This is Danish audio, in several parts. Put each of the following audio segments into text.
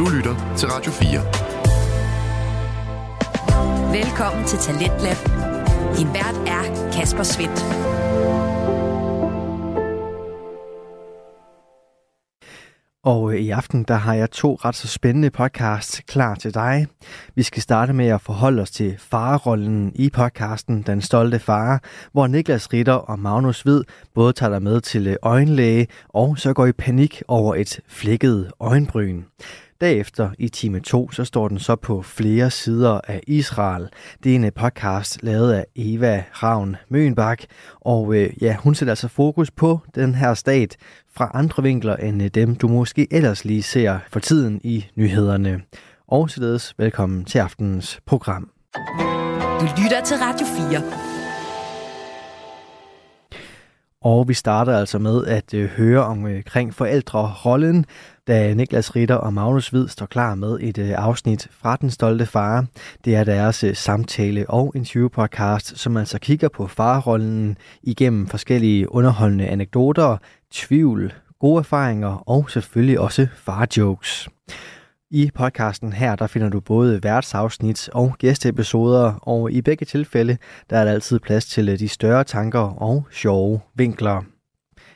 Du lytter til Radio 4. Velkommen til Talentlab. Din vært er Kasper Svendt. Og øh, i aften der har jeg to ret så spændende podcasts klar til dig. Vi skal starte med at forholde os til farerollen i podcasten Den Stolte Far, hvor Niklas Ritter og Magnus Hvid både tager dig med til øh, øjenlæge og så går i panik over et flækket øjenbryn. Derefter i time 2, så står den så på flere sider af Israel. Det er en øh, podcast lavet af Eva Ravn Møenbak, og øh, ja, hun sætter altså fokus på den her stat fra andre vinkler end øh, dem, du måske ellers lige ser for tiden i nyhederne. Og således velkommen til aftenens program. Du lytter til Radio 4. Og vi starter altså med at øh, høre omkring øh, forældrerollen, da Niklas Ritter og Magnus Hvid står klar med et øh, afsnit fra Den Stolte Far. Det er deres øh, samtale- og interviewpodcast, som altså kigger på farrollen igennem forskellige underholdende anekdoter, tvivl, gode erfaringer og selvfølgelig også farjokes. I podcasten her, der finder du både værtsafsnit og gæsteepisoder, og i begge tilfælde, der er der altid plads til øh, de større tanker og sjove vinkler.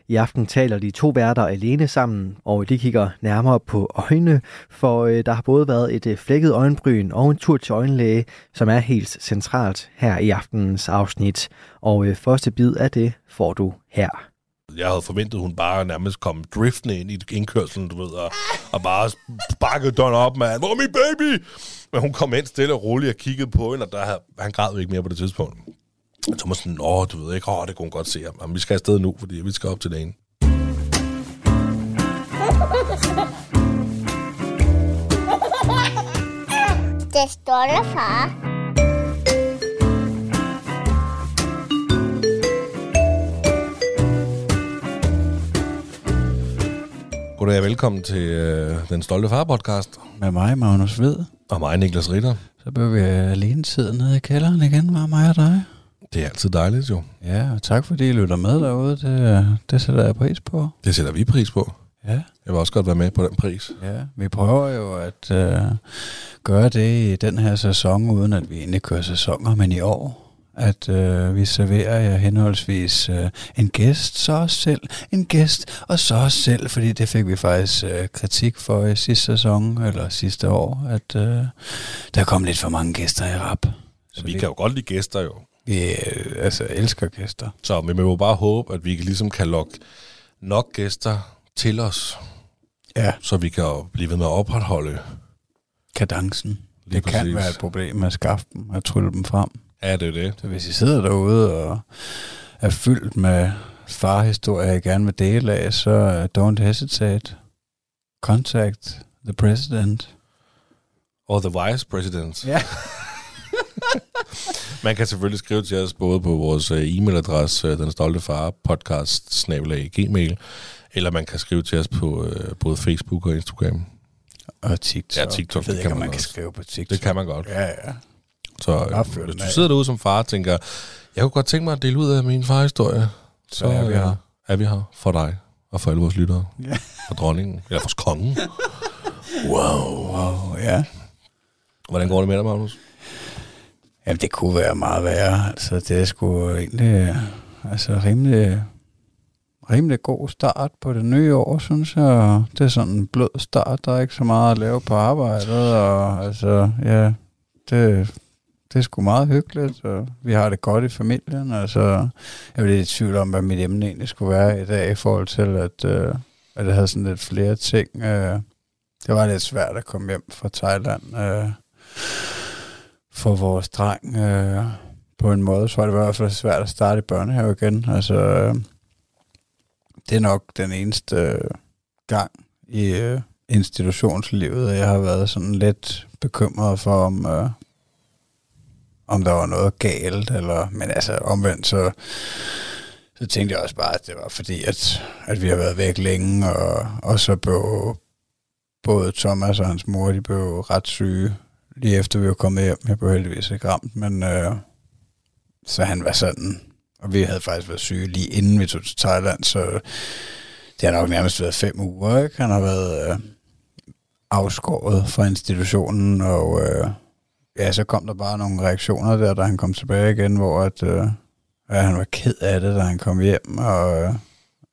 I aften taler de to værter alene sammen, og de kigger nærmere på øjnene, for øh, der har både været et øh, flækket øjenbryn og en tur til øjenlæge, som er helt centralt her i aftenens afsnit. Og første bid af det får du her. Jeg havde forventet, at hun bare nærmest kom driftende ind i indkørselen, du ved, og, og bare sparkede døren op, man. Hvor er min baby? Men hun kom ind stille og roligt og kiggede på hende, og der, havde- han græd jo ikke mere på det tidspunkt. Og Thomas sådan, åh, du ved ikke, åh, det kunne hun godt se. Jamen, vi skal afsted nu, fordi vi skal op til dagen. Det stolte far. Goddag og velkommen til øh, Den Stolte Far-podcast. Med mig, Magnus Ved. Og mig, Niklas Ritter. Så bør vi alene sidde nede i kælderen igen, med mig og dig. Det er altid dejligt, jo. Ja, og tak fordi I lytter med derude. Det, det sætter jeg pris på. Det sætter vi pris på. Ja. Jeg vil også godt være med på den pris. Ja, vi prøver jo at øh, gøre det i den her sæson, uden at vi egentlig kører sæsoner, men i år. At øh, vi serverer jer henholdsvis øh, en gæst, så os selv, en gæst, og så os selv, fordi det fik vi faktisk øh, kritik for i sidste sæson, eller sidste år, at øh, der kom lidt for mange gæster i rap. Så vi kan jo godt lide gæster, jo. Vi øh, altså, elsker gæster. Så vi må bare håbe, at vi ligesom kan lokke nok gæster til os, Ja, så vi kan blive ved med at opretholde. kadencen. Lige Det kan præcis. være et problem at skaffe dem, at trylle dem frem. Ja, det er det. Så hvis I sidder derude og er fyldt med farhistorier, jeg gerne vil dele af, så øh, don't hesitate. Contact the president. Og The Vice President. Ja. Man kan selvfølgelig skrive til os både på vores øh, e-mailadresse, øh, den stolte far podcast gmail, eller man kan skrive til os på øh, både Facebook og Instagram. Og TikTok. Ja, TikTok, Jeg ved det ikke, kan man man kan skrive på TikTok. Det kan man godt. Ja, ja. Så øh, hvis du sidder derude som far og tænker, jeg kunne godt tænke mig at dele ud af min farhistorie, så er vi øh, her. er vi her for dig og for alle vores lyttere. Ja. For dronningen, eller for kongen. Wow, ja. Hvordan går det med dig, Magnus? Jamen, det kunne være meget værre. Altså, det er sgu egentlig øh, altså, rimelig, rimelig god start på det nye år, synes jeg. Det er sådan en blød start. Der er ikke så meget at lave på arbejdet. Og altså, ja, det, det er sgu meget hyggeligt. Og vi har det godt i familien. Altså, jeg er lidt i tvivl om, hvad mit emne egentlig skulle være i dag, i forhold til, at, øh, at jeg havde sådan lidt flere ting. Øh, det var lidt svært at komme hjem fra Thailand. Øh, for vores dreng øh, på en måde, så var det i hvert fald svært at starte i børnehave igen. Altså, øh, det er nok den eneste øh, gang i øh, institutionslivet, at jeg har været sådan lidt bekymret for, om, øh, om der var noget galt, eller, men altså omvendt, så, så tænkte jeg også bare, at det var fordi, at, at vi har været væk længe, og, og så blev både Thomas og hans mor, de blev ret syge, lige efter vi var kommet hjem. Jeg blev heldigvis ikke ramt, men øh, så han var sådan, og vi havde faktisk været syge lige inden vi tog til Thailand, så det har nok nærmest været fem uger, ikke? Han har været øh, afskåret fra institutionen, og øh, ja, så kom der bare nogle reaktioner der, da han kom tilbage igen, hvor at, øh, ja, han var ked af det, da han kom hjem, og øh,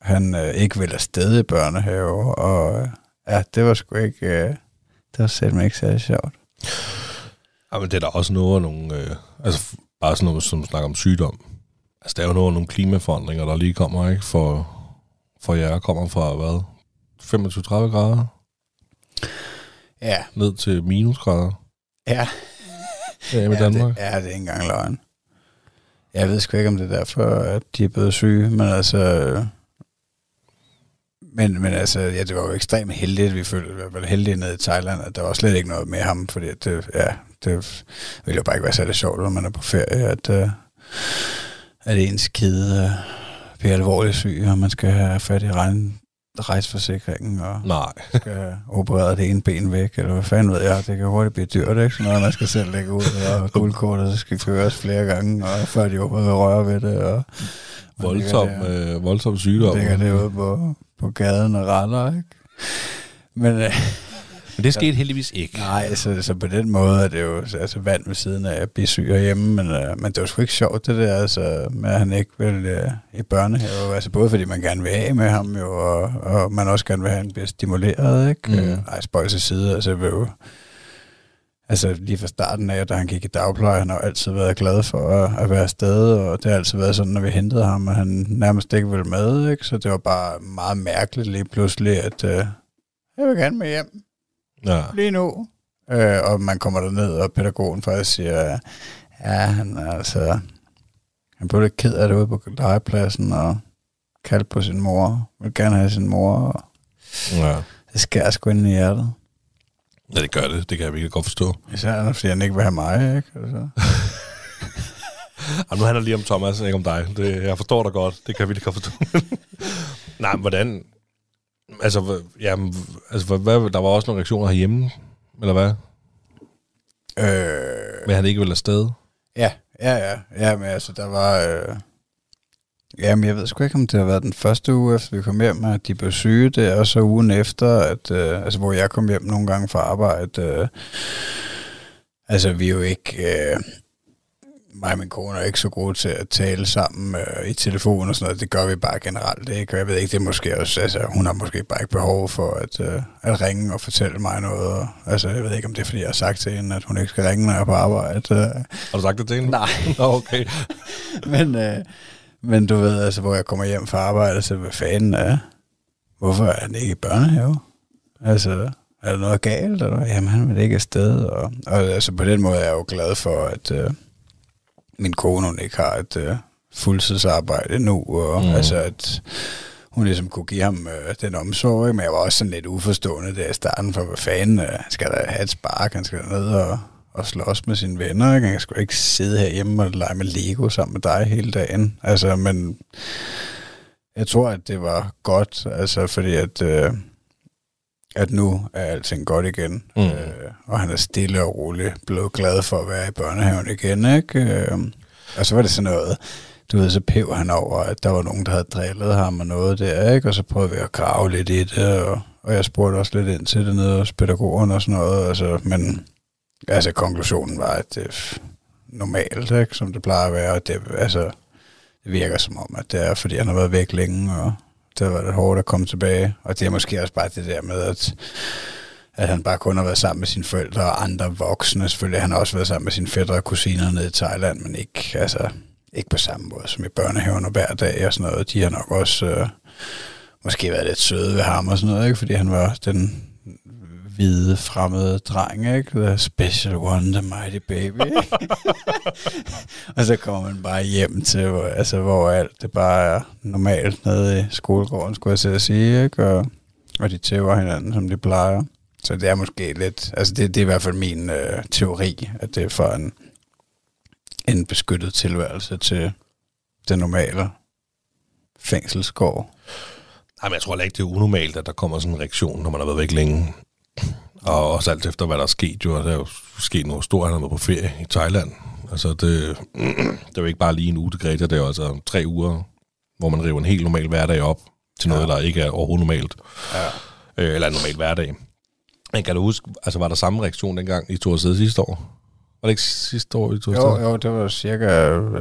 han øh, ikke ville afsted i børnehave, og øh, ja, det var sgu ikke, øh, det var simpelthen ikke særlig sjovt. Ja, men det er der også noget nogle, øh, altså bare sådan noget, som snakker om sygdom. Altså, der er jo noget nogle klimaforandringer, der lige kommer, ikke? For, for jer kommer fra, hvad? 25-30 grader Ja, ned til minusgrader ja. ja, med Danmark. Det, ja, det er ikke engang løgn. Jeg ved sgu ikke, om det er derfor, at de er blevet syge, men altså... Men, men altså, ja, det var jo ekstremt heldigt, vi følte i hvert fald heldige nede i Thailand, at der var slet ikke noget med ham, fordi det, ja, det ville jo bare ikke være særlig sjovt, når man er på ferie, at, uh, at ens kide bliver alvorligt syg, og man skal have fat i regn, rejseforsikringen, og Nej. skal have opereret det ene ben væk, eller hvad fanden ved jeg, det kan hurtigt blive dyrt, ikke? Sådan noget, man skal selv lægge ud, og guldkortet skal køres flere gange, og før de åbner vil røre ved det, og Voldsom, der- øh, voldsom sygdom. ligger derude på, på gaden og retter, ikke? Men øh, Men det skete heldigvis ikke. nej, så, så på den måde er det jo altså, vand ved siden af at blive syg hjemme, men, øh, men det var sgu ikke sjovt det der, altså, med at han ikke vil øh, i børnehave, altså både fordi man gerne vil af med ham jo, og, og man også gerne vil have, at han bliver stimuleret, ikke? Mm. Øh, ej, spøj til side, altså, vil jo, altså lige fra starten af, da han gik i dagpleje, han har altid været glad for at, at være afsted, og det har altid været sådan, når vi hentede ham, at han nærmest ikke ville med, ikke? Så det var bare meget mærkeligt lige pludselig, at øh, jeg vil gerne med hjem Ja. lige nu. Øh, og man kommer derned, og pædagogen faktisk siger, ja, han er altså, han blev lidt ked af det ude på legepladsen, og kaldte på sin mor, vil gerne have sin mor, og ja. det skærer sgu ind i hjertet. Ja, det gør det. Det kan jeg virkelig godt forstå. Især fordi han ikke vil have mig, ikke? Altså. Og nu handler det lige om Thomas, ikke om dig. Det, jeg forstår dig godt. Det kan jeg virkelig godt forstå. Nej, men hvordan... Altså, jamen, altså hvad, der var også nogle reaktioner herhjemme, eller hvad? Øh, Men han ikke ville afsted. ja, ja, ja. Ja, men altså, der var... Øh, jamen, jeg ved sgu ikke, om det har været den første uge, efter vi kom hjem, at de blev syge der, og så ugen efter, at, øh, altså, hvor jeg kom hjem nogle gange fra arbejde. Øh, altså, vi er jo ikke... Øh, mig og min kone er ikke så gode til at tale sammen øh, i telefon og sådan noget. Det gør vi bare generelt, ikke? Og jeg ved ikke, det er måske også... Altså, hun har måske bare ikke behov for at, øh, at ringe og fortælle mig noget. Og, altså, jeg ved ikke, om det er, fordi jeg har sagt til hende, at hun ikke skal ringe, når jeg er på arbejde. Øh. Har du sagt det til hende? Nej. Nå, okay. men, øh, men du ved, altså, hvor jeg kommer hjem fra arbejde, så hvad fanden er, hvorfor er han ikke i børnehave? Altså, er der noget galt? Eller? Jamen, han vil ikke afsted. Og, og altså, på den måde er jeg jo glad for, at øh, min kone, hun ikke har et øh, fuldtidsarbejde nu, og Mm. altså, at hun ligesom kunne give ham øh, den omsorg, ikke? men jeg var også sådan lidt uforstående der i starten, for hvad fanden, øh, han skal da have et spark, han skal ned og, og slås med sine venner, ikke? han skal ikke sidde herhjemme og lege med Lego sammen med dig hele dagen, altså, men jeg tror, at det var godt, altså, fordi at, øh, at nu er alting godt igen, mm. øh, og han er stille og rolig blevet glad for at være i børnehaven igen, ikke? Øh, og så var det sådan noget, du ved, så pev han over, at der var nogen, der havde drillet ham og noget der, ikke? Og så prøvede vi at grave lidt i det, og, og jeg spurgte også lidt ind til det nede hos pædagogen og sådan noget, altså, men altså konklusionen var, at det er normalt, ikke? Som det plejer at være, og det, altså, det virker som om, at det er, fordi han har været væk længe, og det har været hårdt at komme tilbage, og det er måske også bare det der med, at at han bare kun har været sammen med sine forældre og andre voksne. Selvfølgelig han har også været sammen med sine fædre og kusiner nede i Thailand, men ikke, altså, ikke på samme måde som i børnehaven og hver dag og sådan noget. De har nok også øh, måske været lidt søde ved ham og sådan noget, ikke? fordi han var den hvide, fremmede dreng, ikke? The special one, the mighty baby. og så kommer man bare hjem til, hvor, altså, hvor alt det bare er normalt nede i skolegården, skulle jeg sige, ikke? Og, og de tæver hinanden, som de plejer. Så det er måske lidt, altså det, det er i hvert fald min øh, teori, at det er for en, en beskyttet tilværelse til den normale fængselsgård. Nej, men jeg tror ikke, det er unormalt, at der kommer sådan en reaktion, når man har været væk længe. Og også alt efter, hvad der er sket jo. og Der er jo sket noget stort, han har været på ferie i Thailand. Altså, det, det er jo ikke bare lige en uge til Greta, det er jo altså tre uger, hvor man river en helt normal hverdag op til noget, ja. der ikke er overhovedet normalt. Ja. Øh, eller en normal hverdag. Men kan du huske, altså var der samme reaktion dengang i tog afsted sidste år? Var det ikke sidste år, I tog Jo, jo, det var cirka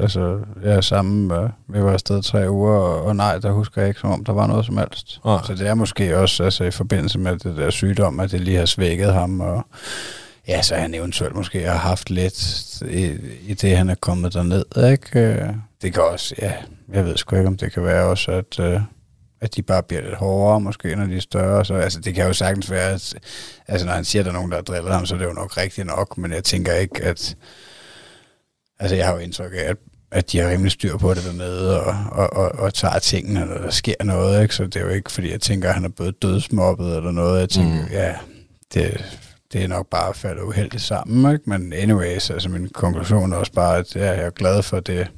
altså, ja, samme. øh, Vi var afsted tre uger, og, og nej, der husker jeg ikke, som om der var noget som helst. Nej. Så det er måske også altså, i forbindelse med det der sygdom, at det lige har svækket ham, og ja, så han eventuelt måske har haft lidt i, i det, han er kommet derned, ikke? Øh, Det kan også, ja, jeg ved sgu ikke, om det kan være også, at, øh, at de bare bliver lidt hårdere, måske, når de er større. Så, altså, det kan jo sagtens være, at altså, når han siger, at der er nogen, der har drillet ham, så er det jo nok rigtigt nok, men jeg tænker ikke, at... Altså, jeg har jo indtryk af, at, at de har rimelig styr på det dernede, og, og, og, og tager tingene, når der sker noget, ikke? Så det er jo ikke, fordi jeg tænker, at han er blevet dødsmobbet eller noget. Jeg tænker, Mm. ja, det, det er nok bare faldet uheldigt sammen, ikke? Men anyways, altså min konklusion er også bare, at ja, jeg er glad for det.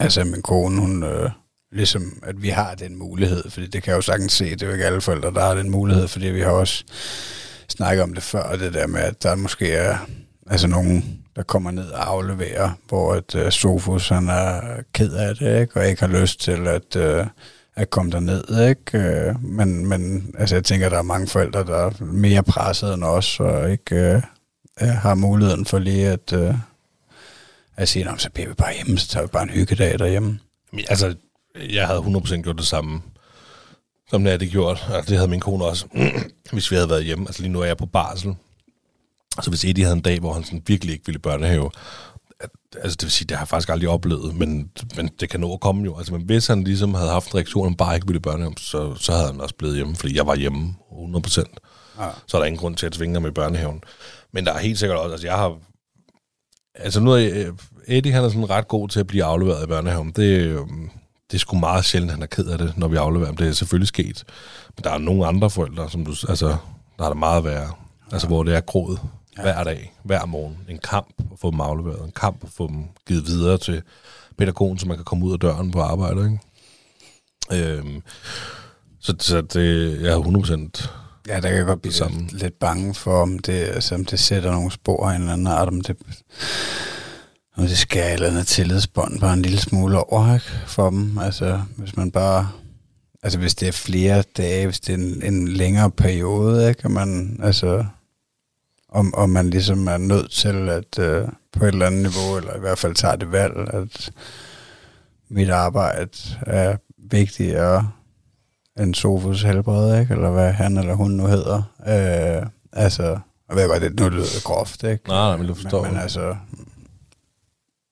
Altså min kone, hun, øh, ligesom at vi har den mulighed, fordi det kan jeg jo sagtens se, det er jo ikke alle forældre, der har den mulighed, fordi vi har også snakket om det før, det der med, at der måske er altså nogen, der kommer ned og afleverer, hvor at uh, Sofus, han er ked af det, ikke? og ikke har lyst til at, uh, at komme derned, ikke? Uh, men, men altså, jeg tænker, der er mange forældre, der er mere presset end os, og ikke uh, har muligheden for lige at, uh, at sige, så bliver vi bare hjemme, så tager vi bare en hyggedag derhjemme. Altså, jeg havde 100% gjort det samme, som det er det gjort. Altså, det havde min kone også, hvis vi havde været hjemme. Altså, lige nu er jeg på barsel. Så hvis Eddie havde en dag, hvor han sådan virkelig ikke ville børnehave, altså det vil sige, det har jeg faktisk aldrig oplevet, men, men det kan nå at komme jo. Altså, men hvis han ligesom havde haft en reaktion, han bare ikke ville børnehave, så, så havde han også blevet hjemme, fordi jeg var hjemme 100%. Ja. Så er der ingen grund til at tvinge ham i børnehaven. Men der er helt sikkert også, altså jeg har... Altså nu er Eddie, han er sådan ret god til at blive afleveret i børnehaven. Det, øhm, det er sgu meget sjældent, han er ked af det, når vi afleverer ham. Det er selvfølgelig sket. Men der er nogle andre forældre, som du, altså, der er der meget værre. Altså, hvor det er grådet ja. hver dag, hver morgen. En kamp at få dem afleveret. En kamp at få dem givet videre til pædagogen, så man kan komme ud af døren på arbejde. Ikke? Øhm, så, så det, jeg er 100% Ja, der kan jeg godt blive Det samme. lidt, lidt bange for, om det, altså, om det sætter nogle spor af en eller anden art, om det, om det skal et eller andet tillidsbånd bare en lille smule over ikke, for dem. Altså, hvis man bare... Altså, hvis det er flere dage, hvis det er en, en længere periode, ikke, og man, altså, om, om man ligesom er nødt til at øh, på et eller andet niveau, eller i hvert fald tager det valg, at mit arbejde er vigtigere en Sofus helbred, ikke? eller hvad han eller hun nu hedder. Øh, altså, jeg ved godt, det nu lyder det groft, ikke? Nej, nej, men du forstår. Men, men altså,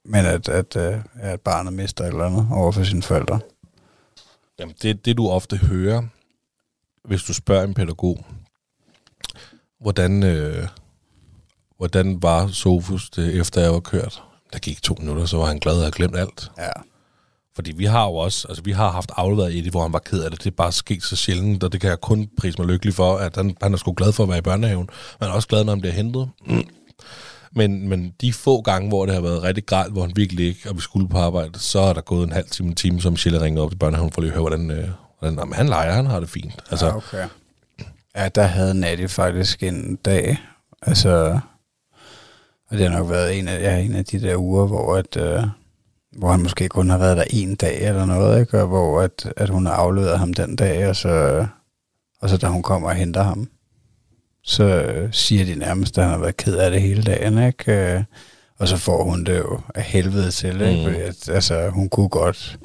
men at, at, øh, at barnet mister et eller andet over for sine forældre. Jamen, det, det du ofte hører, hvis du spørger en pædagog, hvordan, øh, hvordan var Sofus det, efter jeg var kørt? Der gik to minutter, så var han glad og havde glemt alt. Ja. Fordi vi har jo også, altså vi har haft afleveret Eddie, hvor han var ked af det. Det er bare sket så sjældent, og det kan jeg kun prise mig lykkelig for, at han, han er sgu glad for at være i børnehaven. Men er også glad, når han bliver hentet. Men, men de få gange, hvor det har været rigtig gralt, hvor han virkelig ikke, og vi skulle på arbejde, så er der gået en halv time, en time, som Michelle ringede op til børnehaven for lige at høre, hvordan, øh, hvordan jamen, han leger, han har det fint. Altså, ja, okay. Ja, der havde Natty faktisk en dag, altså, og det har nok været en af, ja, en af de der uger, hvor, at, øh, hvor han måske kun har været der en dag eller noget, ikke? og hvor at, at hun har afleveret ham den dag, og så, og så da hun kommer og henter ham, så siger de nærmest, at han har været ked af det hele dagen, ikke? Øh, og så får hun det jo af helvede til, ikke? Mm. Fordi at, altså, hun kunne godt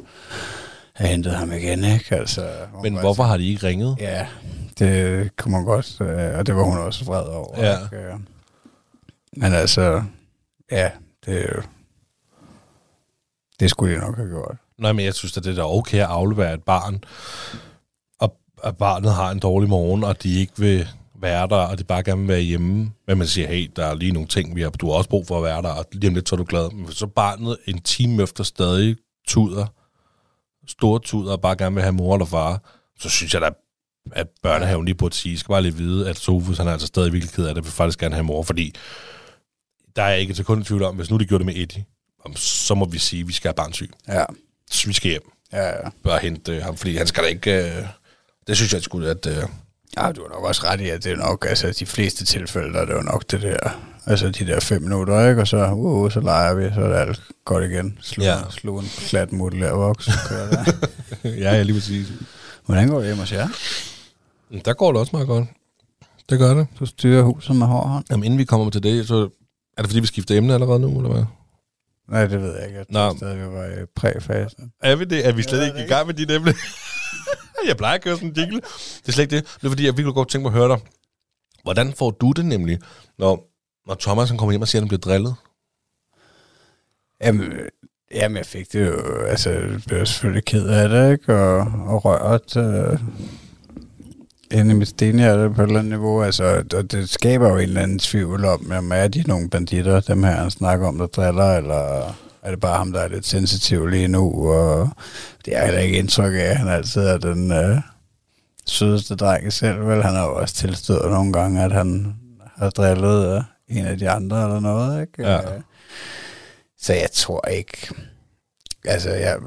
have hentet ham igen, ikke? Altså, men kunne hvorfor har de ikke ringet? Ja, det kunne man godt, øh, og det var hun også vred over. Ja. ikke? Øh, Men altså, ja, det er. Det skulle de nok have gjort. Nej, men jeg synes, at det er da okay at aflevere et barn, og at barnet har en dårlig morgen, og de ikke vil være der, og de bare gerne vil være hjemme. Men man siger, hey, der er lige nogle ting, vi har, du har også brug for at være der, og lige om lidt så er du glad. Men så barnet en time efter stadig tuder, store tuder, og bare gerne vil have mor eller far, så synes jeg da, at børnehaven lige burde sige, skal bare lige vide, at Sofus, han er altså stadig virkelig ked af det, vil faktisk gerne have mor, fordi der er ikke til kun tvivl om, hvis nu de gjorde det med Eddie, så må vi sige, at vi skal have barnsyg. Ja, Så vi skal hjem ja, ja. bare hente øh, ham, fordi han skal da ikke... Øh, det synes jeg skulle, at... Øh, Ja, du har nok også ret i, at det er nok, altså de fleste tilfælde, der er det jo nok det der, altså de der fem minutter, ikke? Og så, uh, uh, så leger vi, så er det alt godt igen. Slå, Ja. ja. slå en klat modellær voks, så kører det. ja, jeg lige præcis. Hvordan går det hjemme hos jer? Der går det også meget godt. Det gør det. Du styrer huset med hård hånd. Jamen, inden vi kommer til det, så er det fordi, vi skifter emne allerede nu, eller hvad? Nej, det ved jeg ikke. Jeg tror stadig, vi var i præfasen. Er vi det? Er vi slet ikke i gang med dit emne? jeg plejer at køre sådan en jingle. Det er slet ikke det. Det er fordi, jeg virkelig godt tænke mig at høre dig. Hvordan får du det nemlig, når, når Thomas han kommer hjem og siger, at han bliver drillet? Jamen, øh, jamen, jeg fik det jo, altså, jeg blev selvfølgelig ked af det, ikke? Og, og rørt øh, inde i mit stenhjerte på et eller andet niveau. Altså, og det skaber jo en eller anden tvivl om, jamen, er de nogle banditter, dem her, han snakker om, der driller, eller er det bare ham, der er lidt sensitiv lige nu? Og det er heller ikke indtryk af, at han altid er den øh, sødeste dreng selv, vel? Han har jo også tilstået nogle gange, at han har drillet øh, en af de andre eller noget, ikke? Ja. Øh, så jeg tror ikke... Altså, jeg,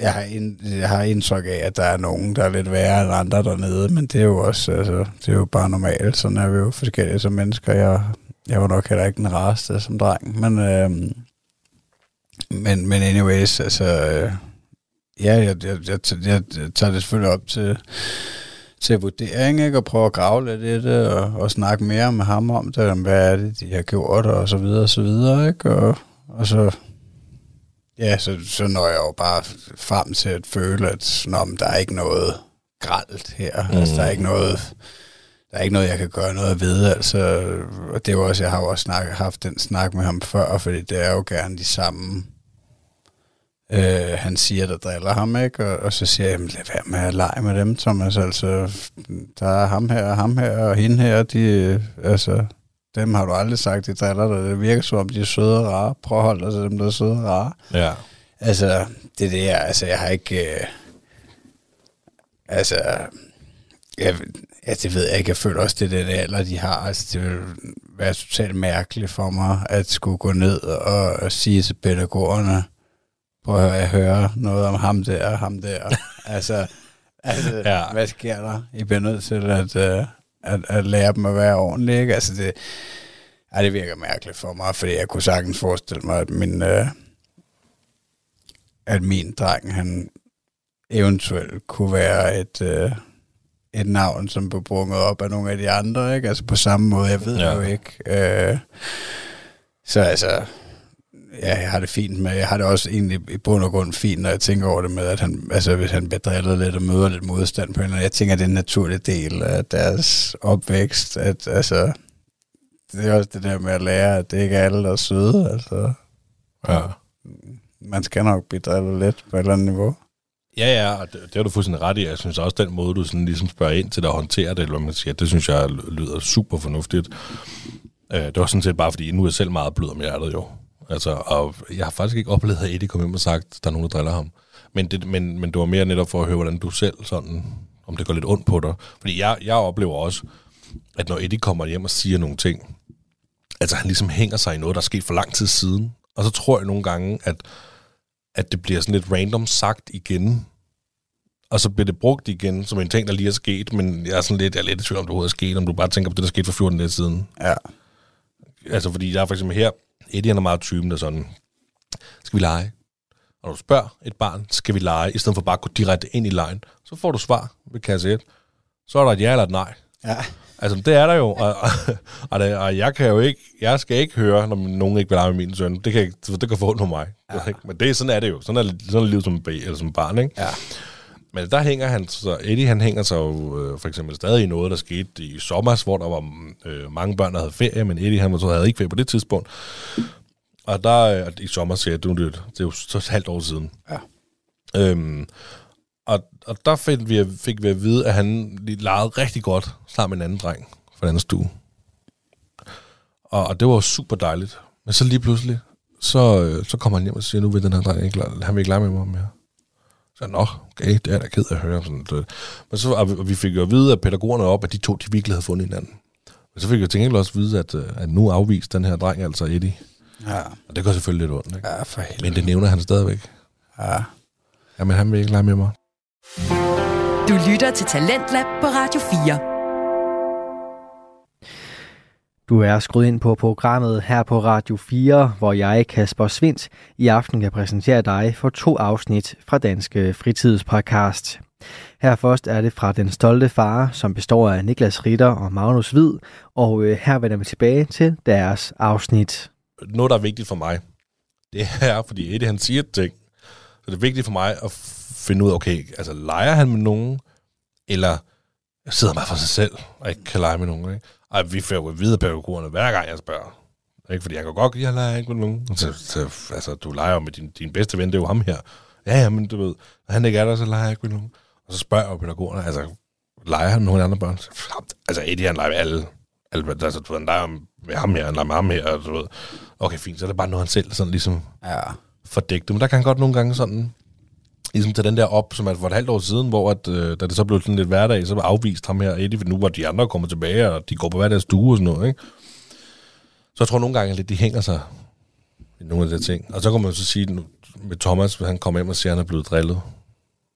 jeg, har ind, jeg har indtryk af, at der er nogen, der er lidt værre end andre dernede, men det er jo også, altså, det er jo bare normalt. Sådan er vi jo forskellige som mennesker. Jeg, jeg var nok heller ikke den rareste som dreng, men, øhm, men, men anyways, altså, øh, ja, jeg, jeg, jeg, jeg, jeg tager det selvfølgelig op til, til vurdering, ikke? og prøve at grave lidt i det, og, og snakke mere med ham om det, om hvad er det, de har gjort, og så videre, og så videre, ikke? Og, og så, ja, så, så når jeg jo bare frem til at føle, at nå, men der er ikke noget gralt her, mm. altså der er ikke noget, der er ikke noget, jeg kan gøre noget ved, altså, og det er jo også, jeg har jo også snak, haft den snak med ham før, fordi det er jo gerne de samme, øh, han siger, der driller ham, ikke? Og, og så siger jeg, lad være med at lege med dem, Thomas, altså, der er ham her, og ham her, og hende her, de, øh, altså, dem har du aldrig sagt, de driller dig, det virker som om, de er søde og rare, prøv at holde dig til dem, der er søde og rare. Ja. Altså, det er det, jeg, altså, jeg har ikke... Øh, altså, jeg, ja, det ved jeg ikke. Jeg føler også, det er den alder, de har. Altså, det vil være totalt mærkeligt for mig, at skulle gå ned og, og sige til pædagogerne, prøv at høre, noget om ham der og ham der. altså, altså Ja. hvad sker der? I bliver nødt til at, øh, at, at lære dem at være ordentlige, ikke? Altså, det, ja, det virker mærkeligt for mig, fordi jeg kunne sagtens forestille mig, at min... Øh, at min dreng, han eventuelt kunne være et, øh, et navn, som blev brunget op af nogle af de andre, ikke? Altså på samme måde, jeg ved ja. jo ikke. Øh, så altså, ja, jeg har det fint med, jeg har det også egentlig i bund og grund fint, når jeg tænker over det med, at han, altså hvis han bliver drillet lidt og møder lidt modstand på hende, jeg tænker, det er en naturlig del af deres opvækst, at altså, det er også det der med at lære, at det ikke er alle, der er søde, altså, Ja. man skal nok blive drillet lidt på et eller andet niveau. Ja, ja, og det, det har du fuldstændig ret i. Jeg synes også, den måde, du sådan ligesom spørger ind til at håndtere det, eller man siger, det synes jeg lyder super fornuftigt. Øh, det var sådan set bare, fordi nu er jeg selv meget blød om hjertet jo. Altså, og jeg har faktisk ikke oplevet, at Eddie kom hjem og sagt, der er nogen, der driller ham. Men det, men, men det var mere netop for at høre, hvordan du selv sådan, om det går lidt ondt på dig. Fordi jeg, jeg oplever også, at når Eddie kommer hjem og siger nogle ting, altså han ligesom hænger sig i noget, der er sket for lang tid siden. Og så tror jeg nogle gange, at, at det bliver sådan lidt random sagt igen, og så bliver det brugt igen som en ting, der lige er sket, men jeg er sådan lidt, jeg er lidt i tvivl om, det overhovedet er sket, om du bare tænker på det, der skete for 14 dage siden. Ja. Altså, fordi jeg er for eksempel her, Eddie han er meget typen, der er sådan, skal vi lege? Og når du spørger et barn, skal vi lege, i stedet for bare at gå direkte ind i lejen, så får du svar ved kasse 1. Så er der et ja eller et nej. Ja. Altså, det er der jo, og, og, og, jeg kan jo ikke, jeg skal ikke høre, når nogen ikke vil lege med min søn. Det kan, ikke, det kan forhåndre mig. Ja. Men det, sådan er det jo. Sådan er, sådan er livet som, eller som barn, ikke? Ja. Men der hænger han, så Eddie han hænger sig jo øh, for eksempel stadig i noget, der skete i sommer, hvor der var øh, mange børn, der havde ferie, men Eddie han var så havde ikke ferie på det tidspunkt. Og der øh, i sommer, siger jeg, det, jo- det er jo så et halvt år siden. Ja. Øhm, og, og der fik vi, fik vi at vide, at han legede rigtig godt sammen med en anden dreng fra den anden stue. Og, og det var super dejligt. Men så lige pludselig, så, øh, så kommer han hjem og siger, nu vil den her dreng ikke, han vil ikke lege med mig mere. Så nå, okay, det er da ked af at høre. Sådan, det. Men så, og vi- fik jo at vide, at pædagogerne op, at de to, de virkelig havde fundet hinanden. Men så fik jeg til gengæld også at vide, at, øh, at nu afviste den her dreng, altså Eddie. Ja. Og det gør selvfølgelig lidt ondt, ikke? Ja, for helvede. Men det nævner han stadigvæk. Ja. Jamen, han vil ikke lege med mig. Du lytter til Talentlab på Radio 4. Du er skruet ind på programmet her på Radio 4, hvor jeg, Kasper Svindt, i aften kan præsentere dig for to afsnit fra Danske Fritidspodcast. Her først er det fra Den Stolte Far, som består af Niklas Ritter og Magnus Hvid, og øh, her vender vi tilbage til deres afsnit. Noget, der er vigtigt for mig, det er, fordi Eddie han siger ting, så det er vigtigt for mig at finde ud af, okay, altså leger han med nogen, eller sidder han bare for sig selv, og ikke kan lege med nogen, ikke? Ej, vi får jo videre pædagogerne, hver gang jeg spørger. Ikke? Fordi jeg kan godt, jeg leger ikke med nogen. Så, så, altså, du leger jo med din, din bedste ven, det er jo ham her. Ja, ja, men du ved, når han ikke er der, så leger jeg ikke med nogen. Og så spørger jeg jo pædagogerne, altså, leger han nogle andre børn? Så, altså, Eddie, han leger med alle. alle altså, du ved, han leger med ham her, han leger med ham her, og du ved. Okay, fint, så er det bare noget, han selv sådan ligesom Ja. fordægte. Men der kan han godt nogle gange sådan, ligesom tage den der op, som at for et halvt år siden, hvor at, øh, da det så blev sådan lidt hverdag, så var afvist ham her, Eddie, for nu var de andre kommet tilbage, og de går på hver deres stue og sådan noget, ikke? Så jeg tror nogle gange lidt, de hænger sig i nogle af de der ting. Og så kan man så sige nu, med Thomas, hvis han kommer hjem og siger, at han er blevet drillet.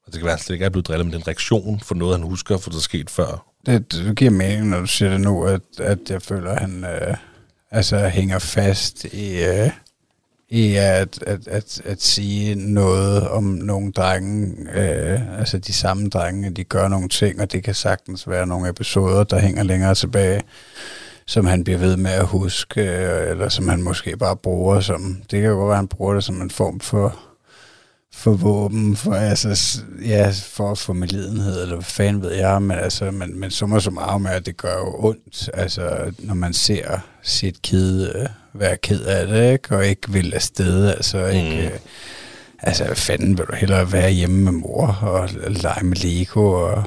Og det kan være, at han slet ikke er blevet drillet, men det er en reaktion for noget, han husker, for det er sket før. Det, det giver mening, når du siger det nu, at, at jeg føler, at han øh, altså, hænger fast i, øh, i at, at, at, at sige noget om nogle drenge, øh, altså de samme drenge, de gør nogle ting, og det kan sagtens være nogle episoder, der hænger længere tilbage, som han bliver ved med at huske, øh, eller som han måske bare bruger som, det kan jo godt være, at han bruger det som en form for for våben, for, altså, ja, for at få medlidenhed, eller hvad fanden ved jeg, men, altså, men, men summa summarum er, at det gør jo ondt, altså, når man ser sit kid øh, være ked af det, ikke? og ikke vil afsted, altså, ikke, øh, altså, hvad fanden vil du hellere være hjemme med mor, og lege med Lego, og,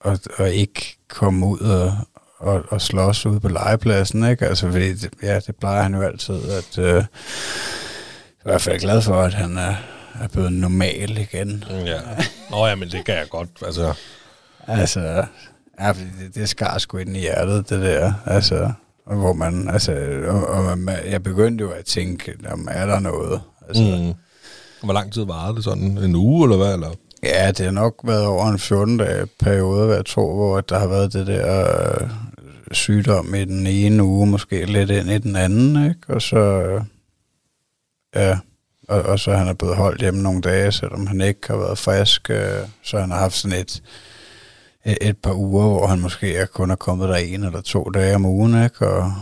og, og ikke komme ud og, og, og slås ude på legepladsen, ikke? Altså, fordi, det, ja, det plejer han jo altid, at, øh, jeg er i hvert fald glad for, at han er, er blevet normal igen. Ja. Nå ja, men det kan jeg godt. Altså, Altså, ja, det, det skar sgu ind i hjertet, det der. Altså, og hvor man, altså, og, og man, jeg begyndte jo at tænke, om er der noget? Altså, mm. Hvor lang tid varede det sådan? En uge, eller hvad? Eller? Ja, det har nok været over en 14-dage periode, hvad jeg tror, hvor der har været det der øh, sygdom i den ene uge, måske lidt ind i den anden, ikke? Og så, øh, ja, og, og så han er blevet holdt hjemme nogle dage, selvom han ikke har været frisk, øh, så han har haft sådan et, et, par uger, hvor han måske kun er kommet der en eller to dage om ugen, ikke? Og,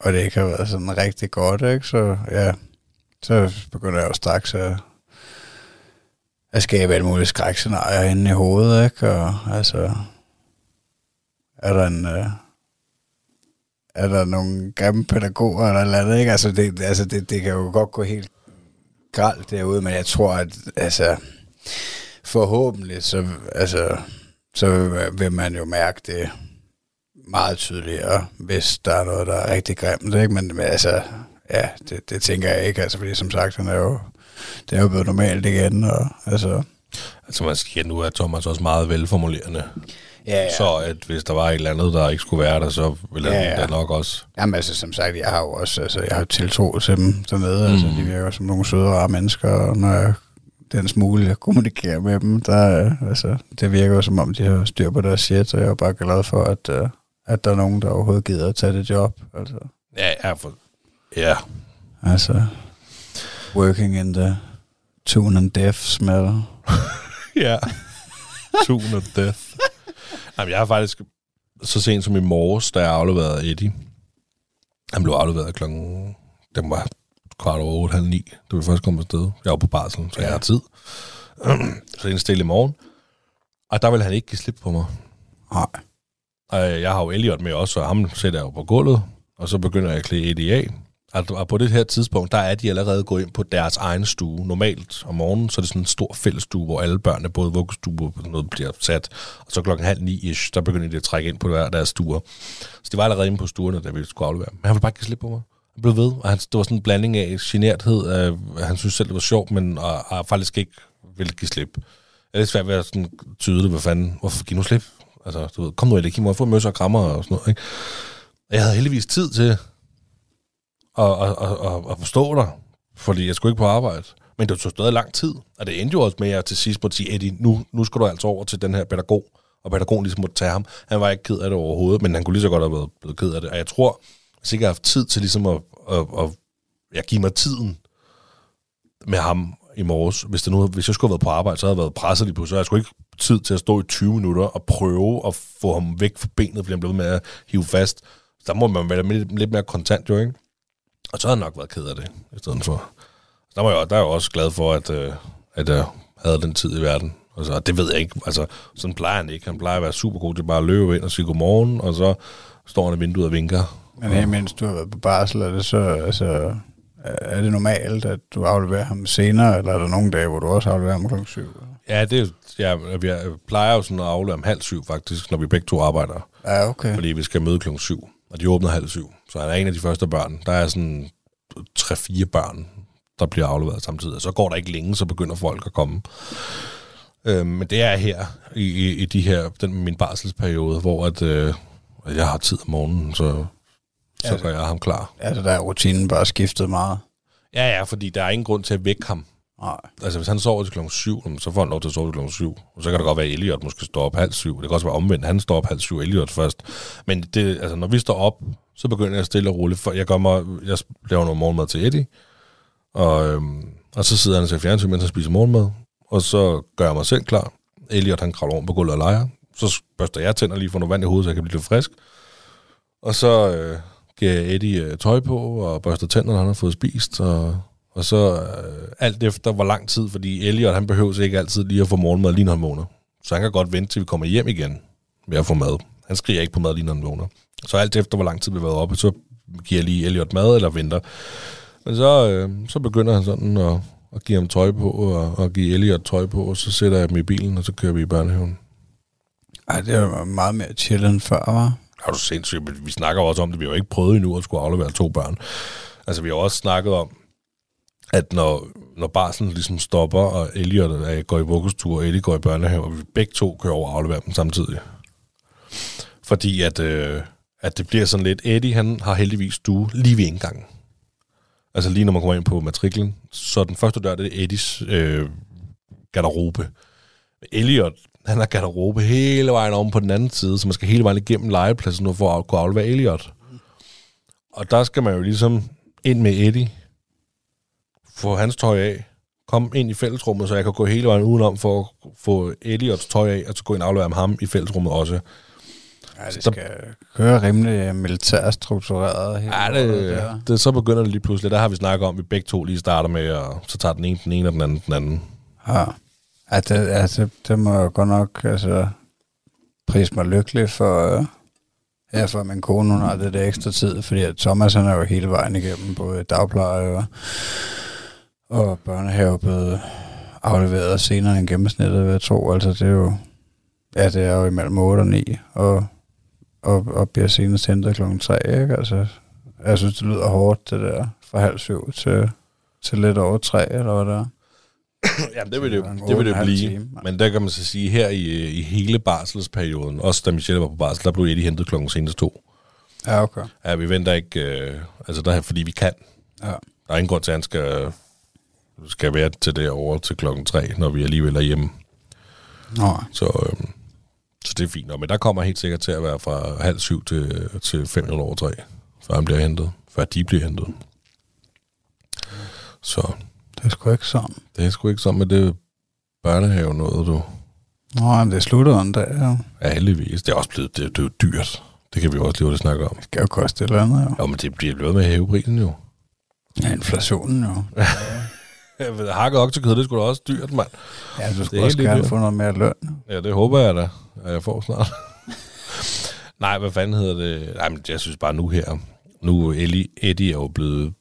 og det ikke har været sådan rigtig godt, ikke? Så ja, så begynder jeg jo straks at at skabe alle mulige skrækscenarier inde i hovedet, ikke? Og altså, er der en, øh, er der nogle grimme pædagoger eller et eller andet, ikke? Altså, det, altså det, det kan jo godt gå helt gralt derude, men jeg tror, at altså, forhåbentlig, så, altså, så vil man jo mærke det meget tydeligere, hvis der er noget, der er rigtig grimt, ikke? Men, men altså, ja, det, det tænker jeg ikke, altså, fordi som sagt, han er jo, det er jo blevet normalt igen, og altså, Altså man siger, nu er Thomas også meget velformulerende. ja, ja. Så at hvis der var et eller andet, der ikke skulle være der, så ville Ja, ja. da nok også... Jamen altså, som sagt, jeg har jo også, altså, jeg har tiltro til dem dernede, mm. altså, de virker som nogle søde rare mennesker, og når jeg den smule, jeg kommunikerer med dem, der, altså, det virker jo som om, de har styr på deres shit, og jeg er bare glad for, at, øh, at der er nogen, der overhovedet gider at tage det job, altså, Ja, ja, for, ja. altså, working in the tune and death smell. ja. Tune of death. Jamen, jeg har faktisk så sent som i morges, da jeg afleverede Eddie. Han blev afleveret klokken... Den var kvart over otte, halv ni, da vi først kom afsted. Jeg var på barsel, så jeg har tid. så en stille i morgen. Og der vil han ikke give slip på mig. Nej. Og jeg har jo Elliot med også, og ham sætter jeg jo på gulvet, og så begynder jeg at klæde Eddie af. Og på det her tidspunkt, der er de allerede gået ind på deres egen stue. Normalt om morgenen, så er det sådan en stor fællesstue, hvor alle børnene, både vuggestue og noget, bliver sat. Og så klokken halv ni-ish, der begynder de at trække ind på hver deres stuer. Så de var allerede inde på stuerne, da vi skulle aflevere. Men han ville bare ikke give slip på mig. Han blev ved, og han, det var sådan en blanding af generthed, øh, han synes selv, det var sjovt, men og, og faktisk ikke ville give slip. Det er svært ved at sådan tyde det, hvad fanden, hvorfor give nu slip? Altså, du ved, kom nu, Eddie, giv mig få møsser og krammer og sådan noget, ikke? Og jeg havde heldigvis tid til at, at, at, at, at forstå dig, fordi jeg skulle ikke på arbejde. Men det tog stadig lang tid, og det endte jo også med, at jeg til sidst måtte sige, Eddie, nu, nu skal du altså over til den her pædagog, og pædagogen ligesom måtte tage ham. Han var ikke ked af det overhovedet, men han kunne lige så godt have været blevet ked af det. Og jeg tror, hvis ikke jeg har haft tid til ligesom at, at, at, at give mig tiden med ham i morges. Hvis, det nu, hvis jeg skulle have været på arbejde, så havde jeg været presset lige på, så jeg skulle ikke tid til at stå i 20 minutter og prøve at få ham væk fra benet, fordi han blev med at hive fast. Så der må man være lidt, lidt mere kontant, jo ikke? Og så havde jeg nok været ked af det, i stedet for. Så der, var jeg, der er jeg også glad for, at, øh, at jeg havde den tid i verden. Altså, det ved jeg ikke. Altså, sådan plejer han ikke. Han plejer at være super god til bare at løbe ind og sige godmorgen, og så står han i vinduet og vinker. Men her, mens du har været på barsel, er det så, altså, er det normalt, at du afleverer ham senere, eller er der nogle dage, hvor du også afleverer ham klokken syv? Ja, det ja, vi er- plejer jo sådan at aflevere om halv syv faktisk, når vi begge to arbejder. Ja, okay. Fordi vi skal møde klokken syv, og de åbner halv syv. Så han er en af de første børn. Der er sådan tre-fire børn, der bliver afleveret samtidig. Og så går der ikke længe, så begynder folk at komme. Øhm, men det er her, i, i, i de her, den, min barselsperiode, hvor at, øh, jeg har tid om morgenen, så, så Ja, gør jeg ham klar. Altså, der er rutinen bare skiftet meget. Ja, ja, fordi der er ingen grund til at vække ham. Nej. Altså, hvis han sover til klokken 7, jamen, så får han lov til at sove til klokken 7. Og så kan det godt være, at Elliot måske står op halv syv. Det kan også være omvendt. Han står op halv syv, Elliot først. Men det, altså, når vi står op, så begynder jeg stille og roligt. For jeg, gør mig, jeg laver noget morgenmad til Eddie. Og, øhm, og så sidder han og ser fjernsyn, mens han spiser morgenmad. Og så gør jeg mig selv klar. Elliot, han kravler om på gulvet og leger. Så børster jeg tænder lige for noget vand i hovedet, så jeg kan blive lidt frisk. Og så øh, Øh, Eddie øh, tøj på og børster tænderne, han har fået spist. Og, og så øh, alt efter, hvor lang tid, fordi Elliot, han behøver ikke altid lige at få morgenmad, lige når han vågner. Så han kan godt vente, til vi kommer hjem igen med at få mad. Han skriger ikke på mad, lige når han vågner. Så alt efter, hvor lang tid vi har været oppe, så giver jeg lige Elliot mad eller venter. Men så, øh, så begynder han sådan at, at give ham tøj på, og, og give Elliot tøj på, og så sætter jeg dem i bilen, og så kører vi i børnehaven. Ej, det var meget mere chill end før, var. Er du sindssygt? Vi snakker også om det. Vi har jo ikke prøvet endnu at skulle aflevere to børn. Altså, vi har også snakket om, at når, når barselen ligesom stopper, og Elliot er, øh, går i vokustur, og Ellie går i børnehave, og vi begge to kører over og afleverer dem samtidig. Fordi at, øh, at det bliver sådan lidt... Eddie, han har heldigvis du lige ved indgangen. Altså lige når man kommer ind på matriklen. Så den første dør, det er Eddies øh, garderobe. Elliot, han har garderobe hele vejen om på den anden side, så man skal hele vejen igennem legepladsen nu for at kunne aflevere Elliot. Og der skal man jo ligesom ind med Eddie, få hans tøj af, komme ind i fællesrummet, så jeg kan gå hele vejen udenom for at få Elliots tøj af, og så gå ind og aflevere ham i fællesrummet også. Ja, det Så- skal køre rimelig militært struktureret. hele Ja, det, der. det, så begynder det lige pludselig. Der har vi snakket om, at vi begge to lige starter med, og så tager den ene den ene, og den anden den anden. Ja. Ja, det, ja, det, det må jeg godt nok altså, prise mig lykkelig for, øh, ja, for min kone hun har det der ekstra tid, fordi at Thomas han er jo hele vejen igennem, både dagpleje og, og børnehave blevet afleveret senere end gennemsnittet, vil jeg tro. Altså det er jo, ja, det er jo imellem 8 og 9, og, og, og bliver senest hentet klokken 3, ikke? Altså, jeg synes, det lyder hårdt, det der, fra halv syv til, til lidt over 3, eller hvad der er. Ja, det vil det, Det vil det 8,5 blive. time. Men der kan man så sige, her i, i hele barselsperioden, også da Michelle var på barsel, der blev Eddie hentet klokken senest to. Ja, okay. Ja, vi venter ikke, øh, altså der er, fordi vi kan. Ja. Der er ingen grund til, at han skal, skal være til det over til klokken tre, når vi alligevel er hjemme. Nå, Så, øh, så det er fint. nok. Men der kommer helt sikkert til at være fra halv syv til, til fem eller over tre, før han bliver hentet. Før de bliver hentet. Så det er sgu ikke sådan. det er sgu ikke sådan med det børnehave noget, du. Nå, men det slutter en dag, jo. Ja, heldigvis. Det er også blevet, det, det er jo dyrt. Det kan vi også lige snakke om. Det skal jo koste et eller andet, jo. Jo, men det bliver blevet med at hæve prisen jo. Ja, inflationen, jo. Ja, Hakket oksekød, det da også dyrt, mand. Ja, du Det er skulle også gerne dyrt. få noget mere løn. Ja, det håber jeg da, at jeg får snart. Nej, hvad fanden hedder det? Nej, men jeg synes bare nu her. Nu Ellie, Eddie er jo blevet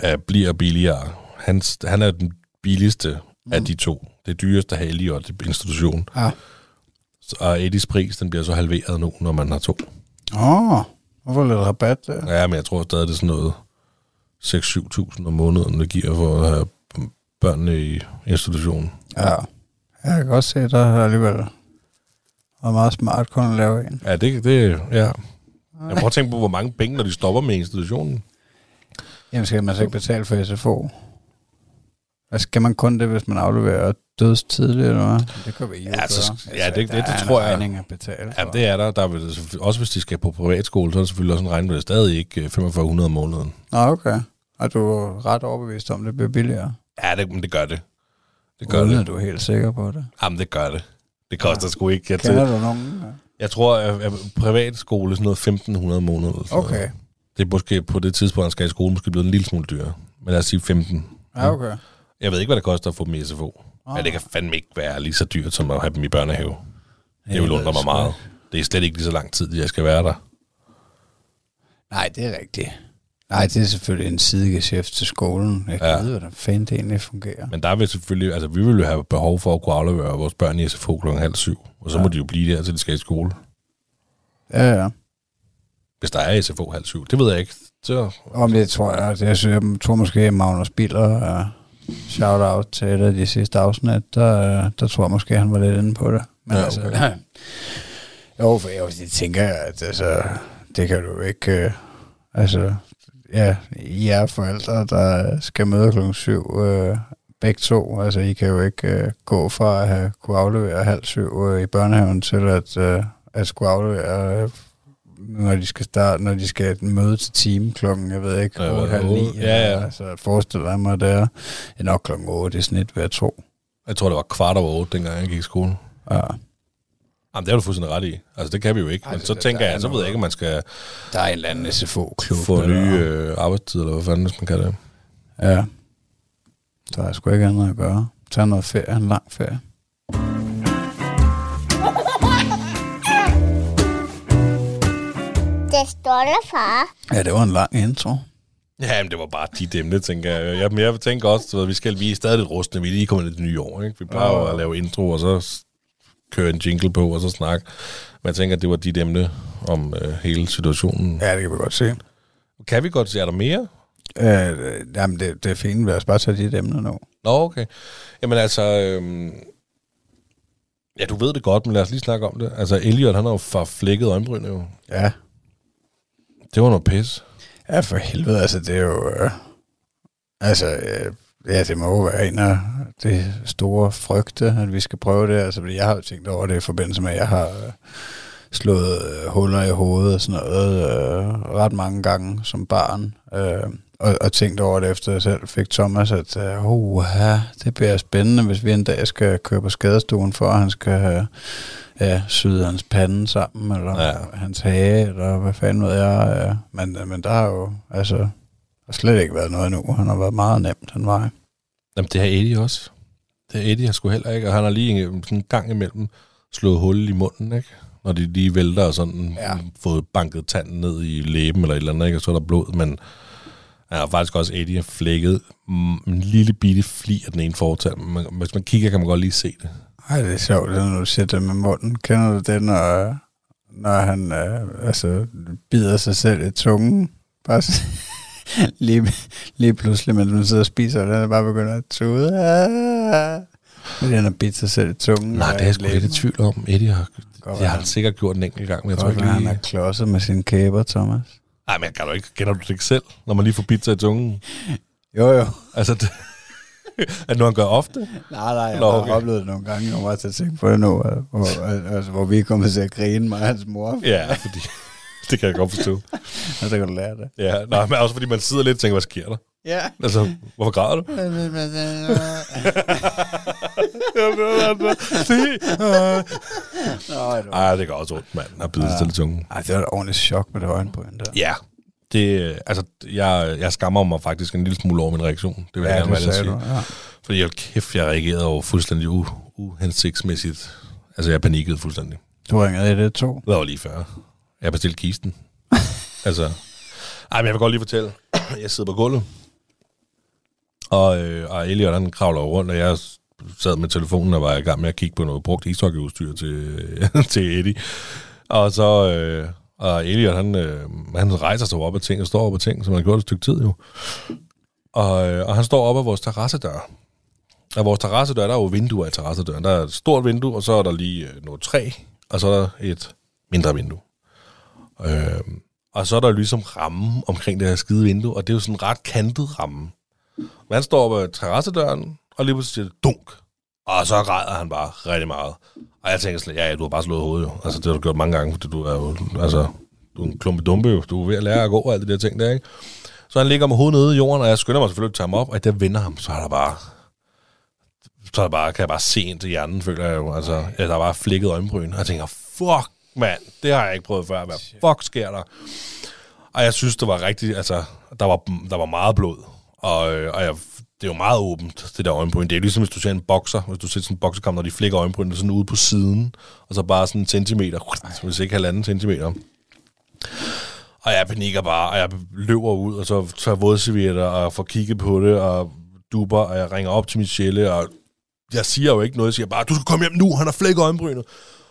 er, bliver billigere. Han, han er den billigste mm. af de to. Det dyreste har Elliot i institution. Ja. Så- Og Eddies pris, den bliver så halveret nu, når man har to. Åh, oh, hvorfor lidt rabat der? Ja, men jeg tror stadig, det er sådan noget 6-7.000 om måneden, det giver for at have børnene i institutionen. Ja. Jeg kan godt se, at der er alligevel været meget smart kun at lave en. Ja, det, det ja. Jeg prøver at tænke på, hvor mange penge, når de stopper med institutionen. Jamen, skal man så ikke betale for SFO? Altså, skal man kun det, hvis man afleverer dødstidligt, eller hvad? Det kan vi ikke Ja, så- gøre. ja, det- det- der det er en tror jeg. regning at betale Ja, for. det er der. der er, selvfølgelig- også hvis de skal på privatskole, så er der selvfølgelig også en regning, men det er stadig ikke øh, 4500 om måneden. Nå, okay. Og du er ret overbevist om, det bliver billigere? Ja, Ja, det, men det gør det. Det gør Uden det. du er helt sikker på det. Jamen, det gør det. Det koster sgu ikke. Jeg, Kender du nogen? jeg tror, at, at privatskole sådan noget 1500 om måneden. eller sådan noget. Det er måske på det tidspunkt, han skal i skole, måske blevet en lille smule dyrere. Men lad os sige 15. Ja, okay. Jeg ved ikke, hvad det koster at få dem i SFO. Ah. Men det kan fandme ikke være lige så dyrt, som at have dem i børnehave. Det vil undre mig meget. Det er slet ikke lige så lang tid, jeg skal være der. Nej, det er rigtigt. Nej, det er selvfølgelig en sidegeschæft til skolen. Jeg kan ja. vide, hvordan fanden det egentlig fungerer. Men der vil selvfølgelig, altså vi vil jo have behov for at kunne aflevere vores børn i SFO kl. halv syv. Og så ja. må de jo blive der, til de skal i skole. Ja, ja. Hvis der er SFO halv syv. Det ved jeg ikke. Så, Om det tror jeg, det, jeg, synes, jeg tror måske, at Magnus Biller, uh, shout-out til et af de sidste afsnit, der, der tror jeg måske, han var lidt inde på det. Men Ja, ja, okay. altså, jo, for jeg, jeg tænker, at altså, det kan du ikke... Uh, altså, ja, I er forældre, der skal møde klokken syv, uh, begge to. Altså, I kan jo ikke uh, gå fra at have, kunne aflevere halv syv uh, i børnehaven til at, uh, at skulle aflevere... Når de skal starte, når de skal møde til time klokken, jeg ved ikke, Ja, 8, halv 9. otte. Ja, ja. Altså, forestil dig mig, det er ja, nok klokken 8 i snit ved at tro. jeg tror, det var kvart over otte, dengang jeg gik i skole. Ja. Jamen, det har du fuldstændig ret i. Altså, det kan vi jo ikke. Men Altså, så tænker er jeg, så ved jeg ikke, om man skal Der er en eller anden SFO-klub. få nye øh, arbejdstid, eller hvad fanden, hvis man kan det. Ja. Der er sgu ikke andet at gøre. Tag noget ferie, en lang ferie. Det stolte far. Ja, det var en lang intro. Ja, men det var bare dit emne, tænker jeg. Jeg, men jeg tænker også, at vi skal vi er stadig lidt rustne. Vi er lige kommet ind i det nye år, ikke? Vi plejer jo at lave intro, og så køre en jingle på, og så snakke. Men jeg tænker, at det var dit emne om øh, hele situationen. Ja. Det kan vi godt se. Kan vi godt se, er der mere? Øh, jamen, det, det er fint. Lad os bare tage dit emne nu. Nå, okay. Jamen altså, øhm, ja, du ved det godt, men lad os lige snakke om det. Altså, Elliot, han har jo forflækket øjenbryn jo. Ja. Det var noget pis. Ja, for helvede. Altså, det er jo... Øh, altså, øh, ja, det må jo være en af de store frygte, at vi skal prøve det. Altså, fordi jeg har jo tænkt over det i forbindelse med, at jeg har øh, slået øh, huller i hovedet og sådan noget øh, ret mange gange som barn. Øh, og, og tænkt over det, efter jeg selv fik Thomas, at øh, oh, det bliver spændende, hvis vi en dag skal køre på skadestuen, for at han skal have ja, syde hans pande sammen, eller Ja. ja. hans hage, eller hvad fanden ved jeg. Ja. Men, men der har jo, altså, har slet ikke været noget endnu. Han har været meget nemt den vej. Jamen, det har Eddie også. Det har Eddie har sgu heller ikke, og han har lige en, sådan en gang imellem slået hul i munden, ikke? Når de lige vælter og sådan ja. Ja. fået banket tanden ned i læben eller et eller andet, ikke? Og så er der blod, men han har faktisk også Eddie har flækket en lille bitte fli af den ene fortand. Men hvis man kigger, kan man godt lige se det. Ej, det er sjovt, når du siger det med munden. Kender du det, når, når han øh, altså, bider sig selv i tungen? Bare så- lige, lige pludselig, mens man sidder og spiser, og den er bare begynder at tude. Ah. Fordi han har bidt sig selv i tungen. Nej, det er jeg sgu lidt i tvivl om. Eddie har, Godt det har han sikkert gjort en enkelt gang, men jeg tror Godt, ikke være, han lige... er klodset med sine kæber, Thomas. Nej, men kan du ikke, kender du det ikke selv, når man lige får bidt sig i tungen? Jo, jo. Altså, det, at nu han gør ofte? Nej, nej, jeg Nå, har okay. oplevet det nogle gange. Jeg var til at tænke på det nu, hvor, altså, hvor vi er kommet til at grine, mig og hans mor. Ja, fordi... Det kan jeg godt forstå. Og så kan du lære det. Ja, nej, men også fordi man sidder lidt og tænker, hvad sker der? Ja. Altså, hvorfor græder du? Ej, det gør også ondt, mand. Har bidt sig til tungen. Ej, det var et ordentligt chok med det øjenbryn der. Ja, det, altså, jeg, jeg skammer mig faktisk en lille smule over min reaktion. Det vil jeg Ja, gerne det være sige. du. Ja. Fordi jeg kæft, jeg reagerede over fuldstændig u, uhensigtsmæssigt. Altså, jeg panikkede fuldstændig. Du ringede i det to. Det var lige før. Jeg bestilte kisten. altså, ej, men jeg vil godt lige fortælle. Jeg sidder på gulvet. Og, øh, og Elliot, han kravler rundt, og jeg sad med telefonen og var i gang med at kigge på noget brugt ishockeyudstyr til, til Eddie. Og så... Øh, og Elliot, han, øh, han rejser sig op af ting og står op af ting, som han har gjort et stykke tid jo. Og, øh, og han står op af vores terrassedør. Af vores terrassedør, der er jo vinduer i terrassedøren. Der er et stort vindue, og så er der lige øh, noget træ, og så er der et mindre vindue. Øh, og så er der ligesom ramme omkring det her skide vindue, og det er jo sådan en ret kantet ramme. Men han står op ad terrassedøren, og lige pludselig siger det dunk. Og så græder han bare rigtig meget. Og jeg tænker slet, ja, ja, du har bare slået hovedet jo. Altså, det har du gjort mange gange, fordi du er jo, altså, du er en klumpe dumpe jo. Du er ved at lære at gå og alt det der ting der, ikke? Så han ligger med hovedet nede i jorden, og jeg skynder mig selvfølgelig at tage ham op, og da jeg vender ham, så er der bare så er jeg bare, kan jeg bare se ind til hjernen, føler jeg jo. Altså, ja, der var flækket øjenbryn, og jeg tænker, fuck, mand, det har jeg ikke prøvet før. Hvad fuck sker der? Og jeg synes, det var rigtigt, altså, der var, der var meget blod. Og, øh, og jeg, det er jo meget åbent, det der øjenbryn. Det er ligesom, hvis du ser en bokser, hvis du ser sådan en bokserkamp, når de flækker øjenbrynene sådan ude på siden, og så bare sådan en centimeter, hvis ikke halvanden centimeter. Og jeg panikker bare, og jeg løber ud, og så tager vådservietter, og får kigget på det, og duber, og jeg ringer op til Michelle, og jeg siger jo ikke noget, jeg siger bare, du skal komme hjem nu, han har flækket øjenbrynet.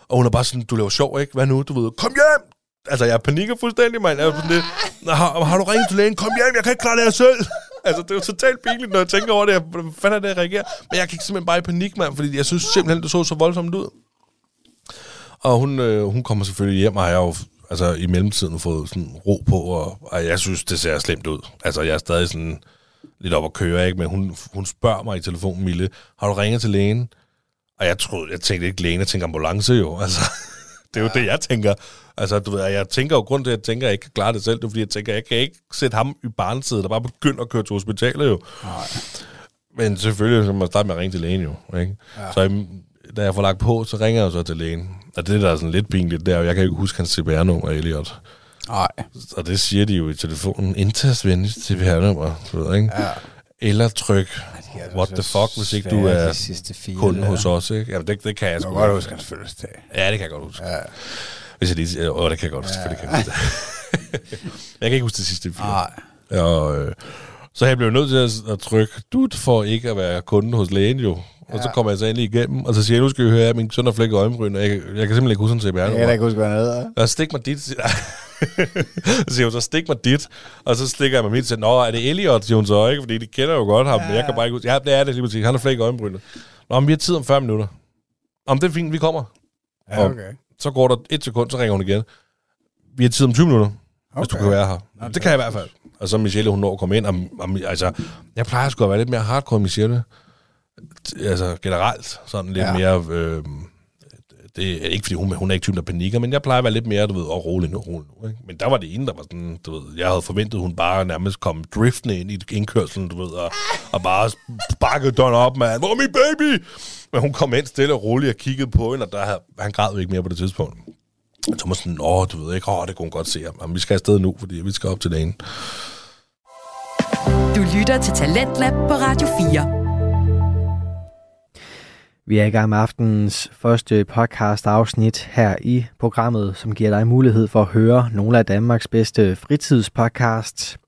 Og hun er bare sådan, du laver sjov, ikke? Hvad nu? Du ved, kom hjem! Altså, jeg panikker fuldstændig, mand. Jeg er sådan lidt, har, har du ringet til lægen? Kom hjem, jeg kan ikke klare det her selv altså, det er jo totalt pinligt, når jeg tænker over det. Hvordan fanden er det, jeg reagerer? Men jeg gik simpelthen bare i panik, mand, fordi jeg synes simpelthen, det så så voldsomt ud. Og hun, øh, hun kommer selvfølgelig hjem, og har jo altså, i mellemtiden fået sådan ro på, og, og jeg synes, det ser slemt ud. Altså, jeg er stadig sådan lidt op at køre, ikke? Men hun, hun spørger mig i telefonen, Mille, har du ringet til lægen? Og jeg troede, jeg tænkte ikke lægen, jeg tænkte ambulance jo. Altså, det er jo ja. det, jeg tænker. Altså, du ved, jeg tænker jo, grund til, at jeg tænker, at jeg ikke kan klare det selv, det er, fordi jeg tænker, at jeg kan ikke sætte ham i barnsædet, der bare begynder at køre til hospitalet jo. Nej. Men selvfølgelig så må man starte med at ringe til lægen jo. Ikke? Ja. Så da jeg får lagt på, så ringer jeg så til lægen. Og det, der er sådan lidt pinligt, det er jo, jeg kan ikke huske hans CPR-nummer, Elliot. Nej. Og det siger de jo i telefonen. Indtast venligst CPR-nummer, du ved, ikke? Ja. Eller tryk, what the fuck, hvis ikke du er kunde hos os, ikke? Ja, det, det kan jeg sgu godt huske hans fødselsdag. Ja, det kan jeg godt huske. Ja. Hvis jeg lige... Åh, det kan jeg godt huske, ja. selvfølgelig kan jeg huske Jeg kan ikke huske det sidste fire. Nej. Og, øh, så jeg blev nødt til at, at trykke dut for ikke at være kunde hos lægen jo. Og ja. så kommer jeg så endelig igennem, og så siger jeg, nu skal vi høre, at min søn har flækket øjenbryn, og jeg, jeg kan simpelthen ikke huske en CPR. Jeg kan ikke huske, hvad han hedder. Og stik mig dit. så siger hun så, stik mig dit. Og så stikker jeg mig mit til, nå, er det Elliot, siger hun så, ikke? Fordi de kender jo godt ham, ja. men jeg kan bare ikke huske. Ja, det er det lige præcis. Han har flækket øjenbrynet. Nå, men vi har tid om 40 minutter. Om det er fint, vi kommer. Ja, okay. Og så går der et sekund, så ringer hun igen. Vi har tid om 20 minutter, okay. hvis du kan være her. Nå, det, det kan jeg i hvert fald. Og så Michelle, hun når at komme ind. Og, og, altså, jeg plejer sgu at være lidt mere hardcore, Michelle altså generelt sådan lidt ja. mere... Øh, det er ikke, fordi hun, hun er ikke typen, der panikker, men jeg plejer at være lidt mere, du ved, og rolig nu, rolig nu. Ikke? Men der var det ene, der var sådan, du ved, jeg havde forventet, hun bare nærmest kom driftende ind i indkørselen, du ved, og, og bare sparkede døren op, man, hvor er min baby? Men hun kom ind stille og roligt og kiggede på hende, og der havde, han græd jo ikke mere på det tidspunkt. Og så sådan, åh, du ved ikke, åh, det kunne hun godt se, Jamen, vi skal afsted nu, fordi vi skal op til dagen. Du lytter til Talentlab på Radio 4. Vi er i gang med aftenens første podcast afsnit her i programmet, som giver dig mulighed for at høre nogle af Danmarks bedste fritidspodcasts.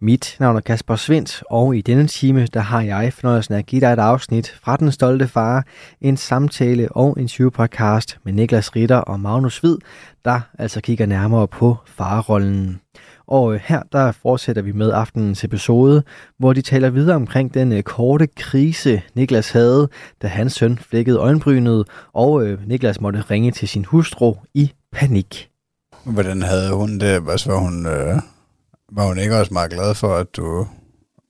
Mit navn er Kasper Svindt, og i denne time der har jeg fornøjelsen af at give dig et afsnit fra Den Stolte Far, en samtale og en podcast med Niklas Ritter og Magnus Hvid, der altså kigger nærmere på farrollen. Og øh, her der fortsætter vi med aftenens episode, hvor de taler videre omkring den øh, korte krise, Niklas havde, da hans søn flækkede øjenbrynet, og øh, Niklas måtte ringe til sin hustru i panik. Hvordan havde hun det? Altså, var hun, øh, var hun ikke også meget glad for, at du...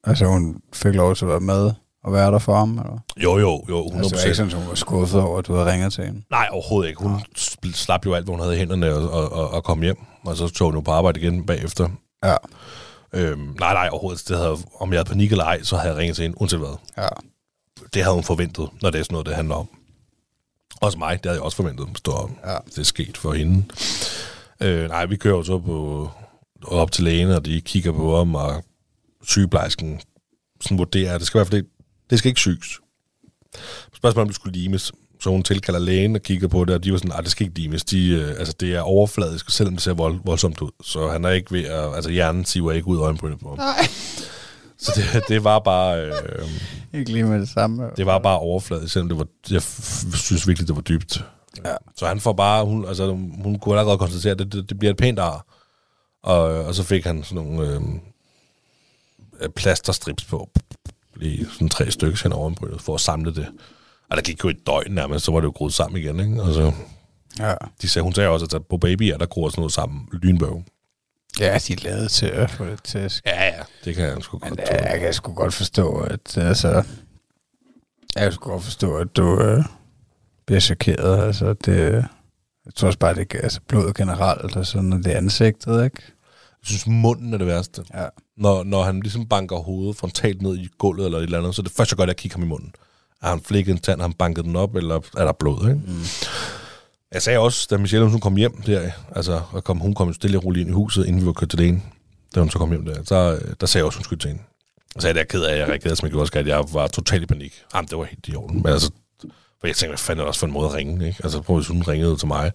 Altså, hun fik lov til at være med og være der for ham? Eller? Jo, jo, jo. 100%. Altså, det var ikke sådan, at hun var skuffet over, at du havde ringet til hende? Nej, overhovedet ikke. Hun ja. slap jo alt, hvad hun havde i hænderne og, og, og, og kom hjem og så tog hun jo på arbejde igen bagefter. Ja. Øhm, nej, nej, overhovedet. Det havde, om jeg havde panik eller ej, så havde jeg ringet til hende, uanset hvad. Ja. Det havde hun forventet, når det er sådan noget, det handler om. Også mig, det havde jeg også forventet, stå, ja. det er sket for hende. Øh, nej, vi kører jo så på, op til lægen, og de kigger på ham, og sygeplejersken sådan vurderer, at det skal i hvert fald det skal ikke syges. Spørgsmålet om det skulle limes så hun tilkalder lægen og kigger på det, og de var sådan, at det skal ikke dimes. De, øh, altså, det er overfladisk, selvom det ser vold, voldsomt ud. Så han er ikke ved at... Altså, hjernen siver ikke ud af øjenbrynet på ham. Nej. Så det, det var bare... Øh, ikke lige med det samme. Det var bare overfladisk, selvom det var... Jeg synes virkelig, det var dybt. Ja. Så han får bare... Hun, altså, hun kunne allerede konstatere, at det, det, det bliver et pænt ar. Og, og så fik han sådan nogle øh, plasterstrips på. Lige sådan tre stykker hen over øjenbrynet, for at samle det. Og der gik jo et døgn nærmest, så var det jo groet sammen igen, ikke? Altså, ja. de sagde, hun sagde også, at på baby er der gror sådan noget sammen. Lynbøv. Ja, de er lavet til at få det til. Ja, ja, det kan jeg sgu Men, godt ja, jeg kan sgu godt forstå, at altså, jeg kan sgu godt forstå, at du øh, bliver chokeret. Altså, det, jeg tror også bare, det er altså, blodet generelt, og sådan, og det er ansigtet, ikke? Jeg synes, munden er det værste. Ja. Når, når han ligesom banker hovedet frontalt ned i gulvet eller et eller andet, så er det første, jeg gør, det er at kigge ham i munden. Har han flikket en tand, har han banket den op, eller er der blod, ikke? Mm. Jeg sagde også, da Michelle hun kom hjem der, altså, og kom, hun kom stille og roligt ind i huset, inden vi var kørt til ene, da hun så kom hjem der, så, der sagde jeg også, hun skulle til hende. Og så er jeg ked af, at jeg reagerede, som jeg gjorde, at jeg var totalt i panik. Jamen, det var helt i orden. Men altså, for jeg tænkte, hvad fanden er det også for en måde at ringe, ikke? Altså, prøv hvis hun ringede til mig,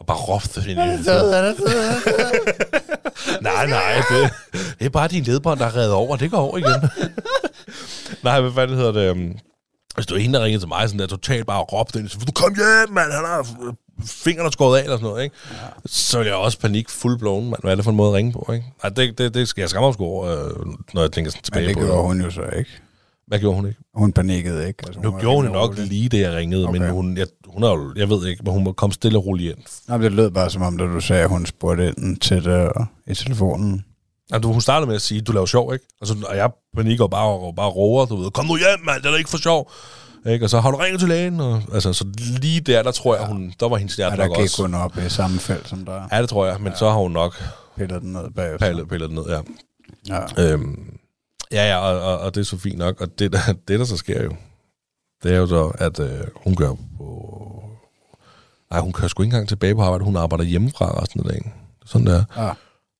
og bare råbte ind i Nej, nej, det, det er bare din ledbånd, der er reddet over, det går over igen. nej, hvad fanden hedder det? øhm, Hvis du er en, der ringede til mig, sådan der totalt bare råbte ind, så du kom hjem, mand, han har fingrene skåret af, eller sådan noget, ikke? Ja. Så vil jeg også panik full blown, mand. Hvad er det for en måde at ringe på, ikke? Nej, det, det, det skal jeg skamme mig over, øh, når jeg tænker sådan tilbage Men det på gjorde hun jo så ikke. Hvad gjorde hun ikke? Hun panikkede ikke. Altså, Nu var gjorde hun nok rolig. lige det, jeg ringede, okay. men hun, jeg, hun er jo, jeg ved ikke, men hun kom stille og roligt ind. Men det lød bare som om, da du sagde, at hun spurgte ind til det i telefonen. Altså, hun startede med at sige, du laver sjov, ikke? Og, så, og jeg panikker bare, og bare roer, du ved, kom nu hjem, mand, det er da ikke for sjov. Ikke? Og så har du ringet til lægen. Og, altså, så lige der, der tror jeg, hun, der var hendes hjerte Ja, der nok gik også. hun op i samme felt som der. Ja, det tror jeg, men ja. så har hun nok Piller den ned bagefter. pillet, pillet den ned, ja. Ja. Øhm, ja, ja, og, og, og, det er så fint nok. Og det, der, det, der så sker jo, det er jo så, at øh, hun gør på... Nej, hun kører sgu ikke engang tilbage på arbejde. Hun arbejder hjemmefra resten af dagen. Sådan der. Ja.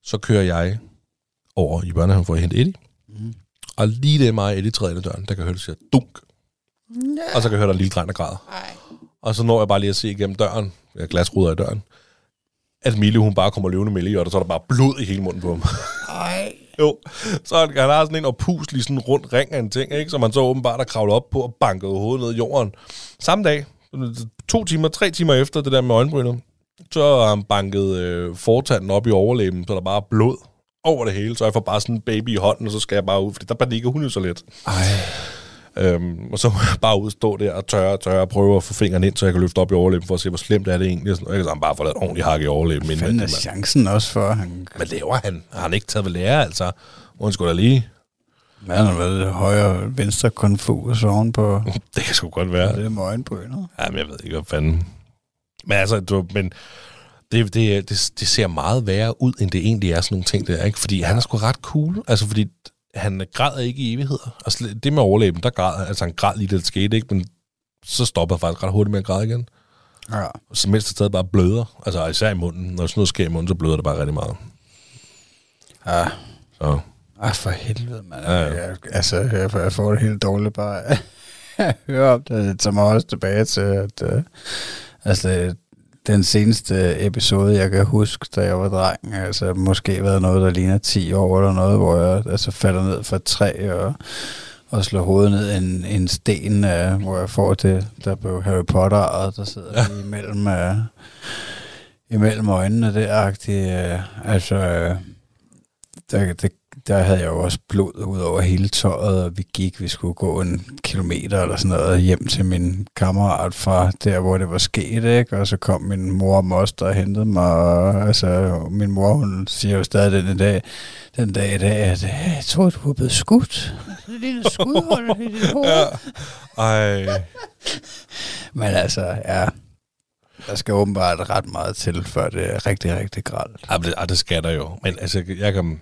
Så kører jeg over i børnehaven for at hente Eddie. Mhm. Og lige det er mig, Eddie træder ind ad døren, der kan jeg høre, det siger dunk. Og så kan jeg høre, der er en lille dreng, der græder. Og så når jeg bare lige at se igennem døren, glasruder i døren, at Mille, hun bare kommer løvende med i, og så er der bare blod i hele munden på ham. Ej. Jo, så han, han har sådan en opuslig sådan rundt ring af en ting, ikke? som man så åbenbart har kravlet op på og banket hovedet ned i jorden. Samme dag, to timer, tre timer efter det der med øjenbrynet, så har han banket øh, fortanden op i overlæben, så der bare er blod over det hele, så jeg får bare sådan en baby i hånden, og så skal jeg bare ud, fordi der panikker hun jo så lidt. Ej. Øhm, og så må jeg bare ud og stå der og tørre, tørre og prøve at få fingeren ind, så jeg kan løfte op i overlæben for at se, hvor slemt er det egentlig. Og sådan, jeg kan så bare få lavet ordentligt hak i overlæben. inden Fanden er chancen også for, han... Hvad laver han? Har han ikke taget ved lære, altså? Skulle da lige... Hvad har været højre venstre konfus ovenpå Det kan sgu godt være. det med øjenbrynet? Jamen, jeg ved ikke, hvad fanden... Men altså, du, men det, det, det, det ser meget værre ud, end det egentlig er sådan nogle ting der, ikke? Fordi han er sgu ret cool. Altså, fordi han græder ikke i evigheder. Altså, det med overlæben, der græd, altså han græd lige, da det skete, ikke? Men så stopper han faktisk ret hurtigt med at græde igen. Ja. Så mens det stadig bare bløder, altså især i munden. Når sådan noget sker i munden, så bløder det bare rigtig meget. Ja. Så Ej, for helvede, mand. Ja, Ja. Jeg, altså, jeg, får- jeg får det helt dårligt bare at høre om det. Det tager mig også tilbage til, at uh, altså, den seneste episode, jeg kan huske, da jeg var dreng, altså måske været noget, der ligner 10 år eller noget, hvor jeg altså, falder ned fra et træ og, og slår hovedet ned en, en sten, uh, hvor jeg får det, der blev Harry Potter, og der sidder ja. lige imellem, uh, imellem øjnene der, uh, altså... Uh, der, der, der havde jeg jo også blod ud over hele tøjet, og vi gik, vi skulle gå en kilometer eller sådan noget hjem til min kammerat fra der, hvor det var sket, ikke? Og så kom min mor og moster og hentede mig, og altså, min mor, hun siger jo stadig den dag, den dag i dag, at "Øh, jeg tror, du var blevet skudt. Det lille skudhold i dit hoved. Ja. Ej. Men altså, ja, der skal åbenbart ret meget til, før det er rigtig, rigtig gralt. Ja, det, ah, det skal der jo. Men altså, jeg kan,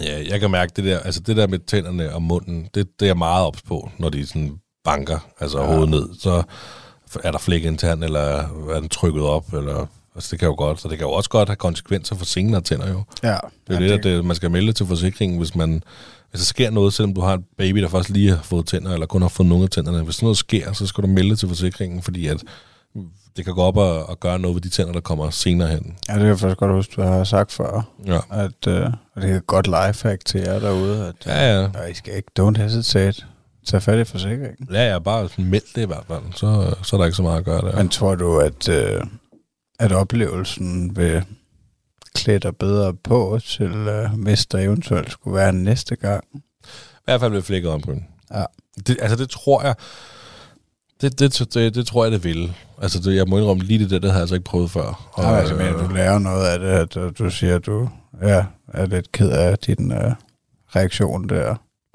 ja, jeg kan mærke det der, altså det der med tænderne og munden, det, det er jeg meget ops på, når de sådan banker, altså ja. hovedet ned. Så er der flæk intern, eller er den trykket op, eller altså det kan jo godt. Så det kan jo også godt have konsekvenser for senere tænder jo. Ja, Det er jo ja, det, det, man skal melde til forsikringen, hvis man hvis der sker noget, selvom du har en baby, der faktisk lige har fået tænder, eller kun har fået nogle af tænderne. Hvis noget sker, så skal du melde til forsikringen, fordi at det kan gå op og, og gøre noget ved de tænder, der kommer senere hen. Ja, det kan jeg faktisk godt huske, du har sagt før. Ja. At, øh, og det er et godt lifehack til jer derude, at Ja, ja. ja, I skal ikke, don't hesitate. Tag fat i forsikringen. Ja, ja, bare meld det i hvert fald. Så, så er der ikke så meget at gøre der. Men tror du, at, øh, at oplevelsen vil klæde dig bedre på til, øh, hvis der eventuelt skulle være næste gang? I hvert fald ved flækket ombryn. Ja. Det, altså, det tror jeg... Det, det, det, det tror jeg, det vil. Altså, det, jeg må indrømme, lige det der, det har jeg altså ikke prøvet før. Og, ja, altså, men du lærer noget af det, at øh, du siger, at du ja, er lidt ked af din øh, reaktion der.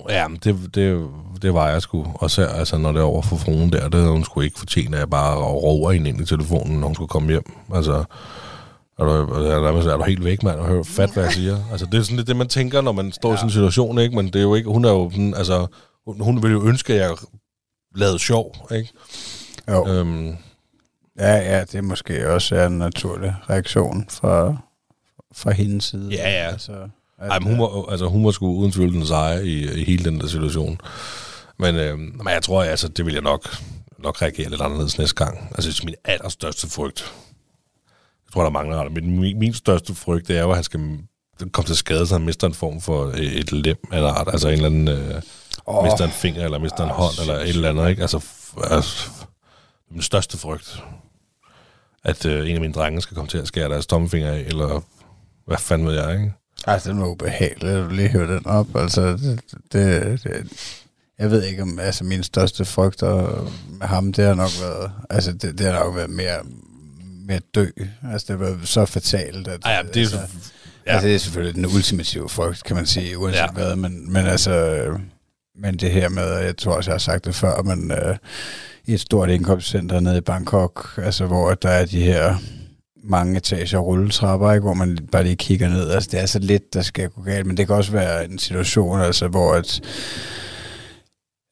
Ja, men det, det, det var jeg sgu. Og så, altså, når det er over for fruen der, det havde hun skulle ikke fortjene, at jeg bare råber hende ind i telefonen, når hun skulle komme hjem. Altså, er du, er du, er du helt væk, mand, og hør fat, hvad jeg siger? Altså, det er sådan lidt det, man tænker, når man står ja. i sådan en situation, ikke? Men det er jo ikke, hun er jo altså, hun, hun vil jo ønske, at jeg lavet sjov, ikke? Jo. Øhm, Ja, ja, det er måske også er en naturlig reaktion fra, fra hendes side. Ja, ja. Altså, at, ej, men hun var, altså, hun var sgu uden tvivl den seje i, i hele den der situation. Men, øhm, men jeg tror, altså, det vil jeg nok, nok reagere lidt anderledes næste gang. Altså, det er min allerstørste frygt. Jeg tror, der er mange, der har det. Men min, min største frygt, det er jo, at han skal komme til skade, så han mister en form for et lem art. Altså en eller anden... Øh, Åh. mister en finger, eller mister en Ah, hånd, eller et eller andet, ikke? Altså, altså min største frygt, at øh, en af mine drenge skal komme til at skære deres tommelfinger af, eller hvad fanden ved jeg, ikke? Altså, den var ubehagelig, at lige hørte den op. Altså, det, det, det, jeg ved ikke om, altså min største frygter med ham, det har nok været, altså det, det har nok været mere, mere dø. Altså, det var så fatalt, at... Ej, ja, det er, altså, ja. Altså, det er selvfølgelig den ultimative frygt, kan man sige, uanset Ja. hvad, men, men altså, men det her med, jeg tror også, jeg har sagt det før, men øh, i et stort indkomstcenter nede i Bangkok, altså hvor der er de her mange etager rulletrapper, ikke, hvor man bare lige kigger ned. Altså, det er så lidt, der skal gå galt, men det kan også være en situation, altså, hvor at,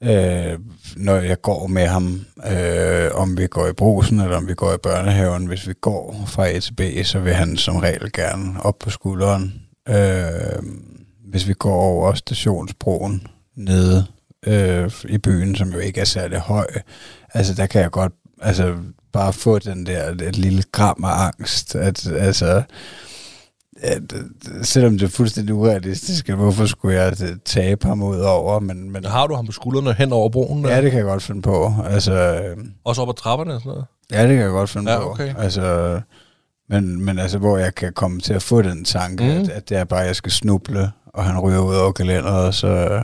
øh, når jeg går med ham, øh, om vi går i brusen, eller om vi går i børnehaven, hvis vi går fra A til B, så vil han som regel gerne op på skulderen. Øh, hvis vi går over stationsbroen nede øh, i byen, som jo ikke er særlig høj, altså der kan jeg godt altså, bare få den der et lille gram af angst, at altså at, øh, selvom det er fuldstændig urealistisk, at hvorfor skulle jeg øh, tabe ham ud over, men, men Har du ham på skuldrene hen over broen? ja, det kan jeg godt finde på. Altså, øh, Også op ad trapperne og sådan noget? ja, det kan jeg godt finde Ja, på. okay. Altså, men, men altså, hvor jeg kan komme til at få den tanke, Mm. mm. at, at det er bare, at jeg skal snuble, og han ryger ud over kalenderet, og så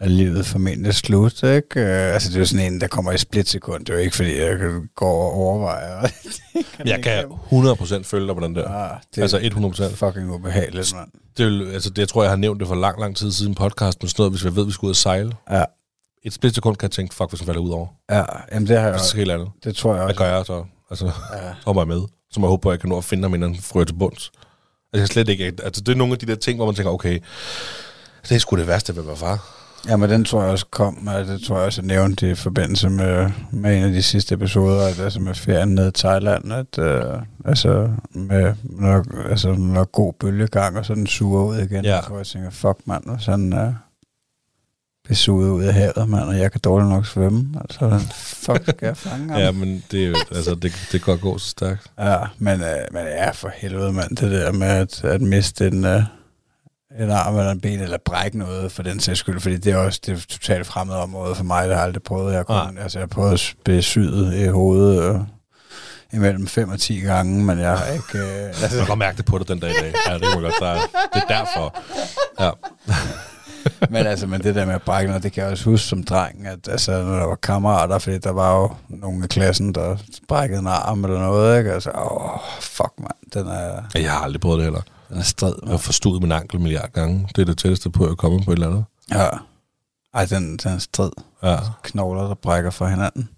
er livet formentlig slut, ikke? Øh, Altså, det er jo sådan en, der kommer i splitsekund. Det er jo ikke, fordi jeg kan gå og overveje. Jeg kan 100% følge dig på den der. Ah, det Altså er 100%. fucking ubehageligt, mand. Det, vil, altså, det jeg tror jeg har nævnt det for lang, lang tid siden podcast, men sådan noget, hvis vi ved, at vi skal ud og sejle. Ja, Et splitsekund kan jeg tænke, fuck, hvis han falder ud over. ja jamen det har jeg Det er helt andet. Det tror jeg Hvad også. gør jeg så? Altså, Ja. så jeg med. Så må jeg håbe på, at jeg kan nå at finde ham, inden han frøer til bunds. Altså, jeg kan slet ikke... Altså, det er nogle af de der ting, hvor man tænker, okay, det er sgu det værste ved at være far. Ja, men den tror jeg også kom, og det tror jeg også, jeg nævnte i forbindelse med, med en af de sidste episoder, at altså med ferien ned i Thailand, at øh, altså med, når, altså når god bølgegang, og så den suger ud igen, Ja. så jeg tænker, fuck mand, og sådan er øh, bliver suget ud af havet, mand, og jeg kan dårligt nok svømme, altså fuck skal jeg fange ham? Ja, men det, er jo, altså, det, det kan godt gå så stærkt. Ja, men, øh, men ja, for helvede, mand, det der med at, at miste en, øh, en arm eller en ben, eller brække noget for den sags skyld, fordi det er også det et totalt fremmed område for mig, det har jeg aldrig prøvet. Jeg kun, altså, jeg har prøvet at blive syet i hovedet øh, imellem 5 og 10 gange, men jeg har ikke... Øh, Jeg altså, kan godt mærke det på dig den dag i dag. Ja, det kan godt. Der er, det er derfor. Ja. men altså, men det der med at brække noget, det kan jeg også huske som dreng, at altså, når der var kammerater, fordi der var jo nogle i klassen, der brækkede en arm eller noget, ikke? Altså, åh, fuck, mand, den er, Jeg har aldrig prøvet det heller. Den er strid, Jeg har forstået min ankel en milliard gange. Det er det tætteste på, at jeg kommer på et eller andet. Ja. Ej, den, den er strid. Ja, Knogler, der brækker fra hinanden.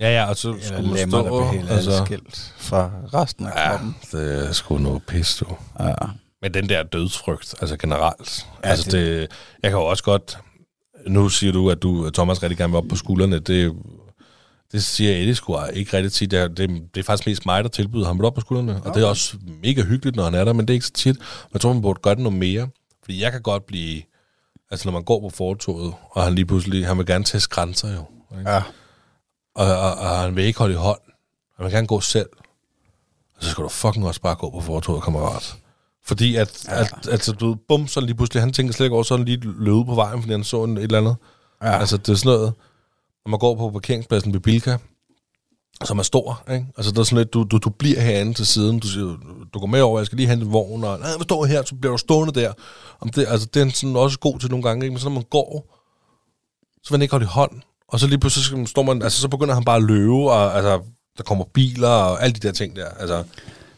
ja, ja og så Eller skulle man stå... bliver helt altså, adskilt fra resten af ja, kroppen. det er sgu noget pis, du. Ja. Men den der dødsfrygt, altså generelt. Ja, altså det- det, jeg kan jo også godt... Nu siger du, at du, Thomas, rigtig gerne vil op på skuldrene. Det, det siger Eddie sgu ikke rigtig tit. Det er, det, det er faktisk mest mig, der tilbyder ham op på skuldrene. Og det er også mega hyggeligt, når han er der, men det er ikke så tit. Men jeg tror, man burde gøre det noget mere. Fordi jeg kan godt blive... Altså, når man går på fortoget, og han lige pludselig... Han vil gerne teste grænser, jo. Ikke? ja. Og, og, og han vil ikke holde i hånd. Han vil gerne gå selv. Og så skal du fucking også bare gå på fortoget, kammerat. Fordi at, ja. at, at du ved, bum, så lige pludselig, han tænker slet ikke over, så han lige løbet på vejen, fordi han så en, et eller andet. Ja. Altså, det er sådan noget, når man går på parkeringspladsen ved Bilka, som er stor, ikke? Altså, der er sådan lidt, du, du, du bliver herinde til siden, du siger, du går med over, jeg skal lige hente vognen, vogn, og nej, jeg står her, så bliver du stående der. Om det, altså, det er sådan også god til nogle gange, ikke? Men så når man går, så vil han ikke holde i hånd, og så lige pludselig så står man, altså, så begynder han bare at løbe, og altså, der kommer biler, og alle de der ting der, altså,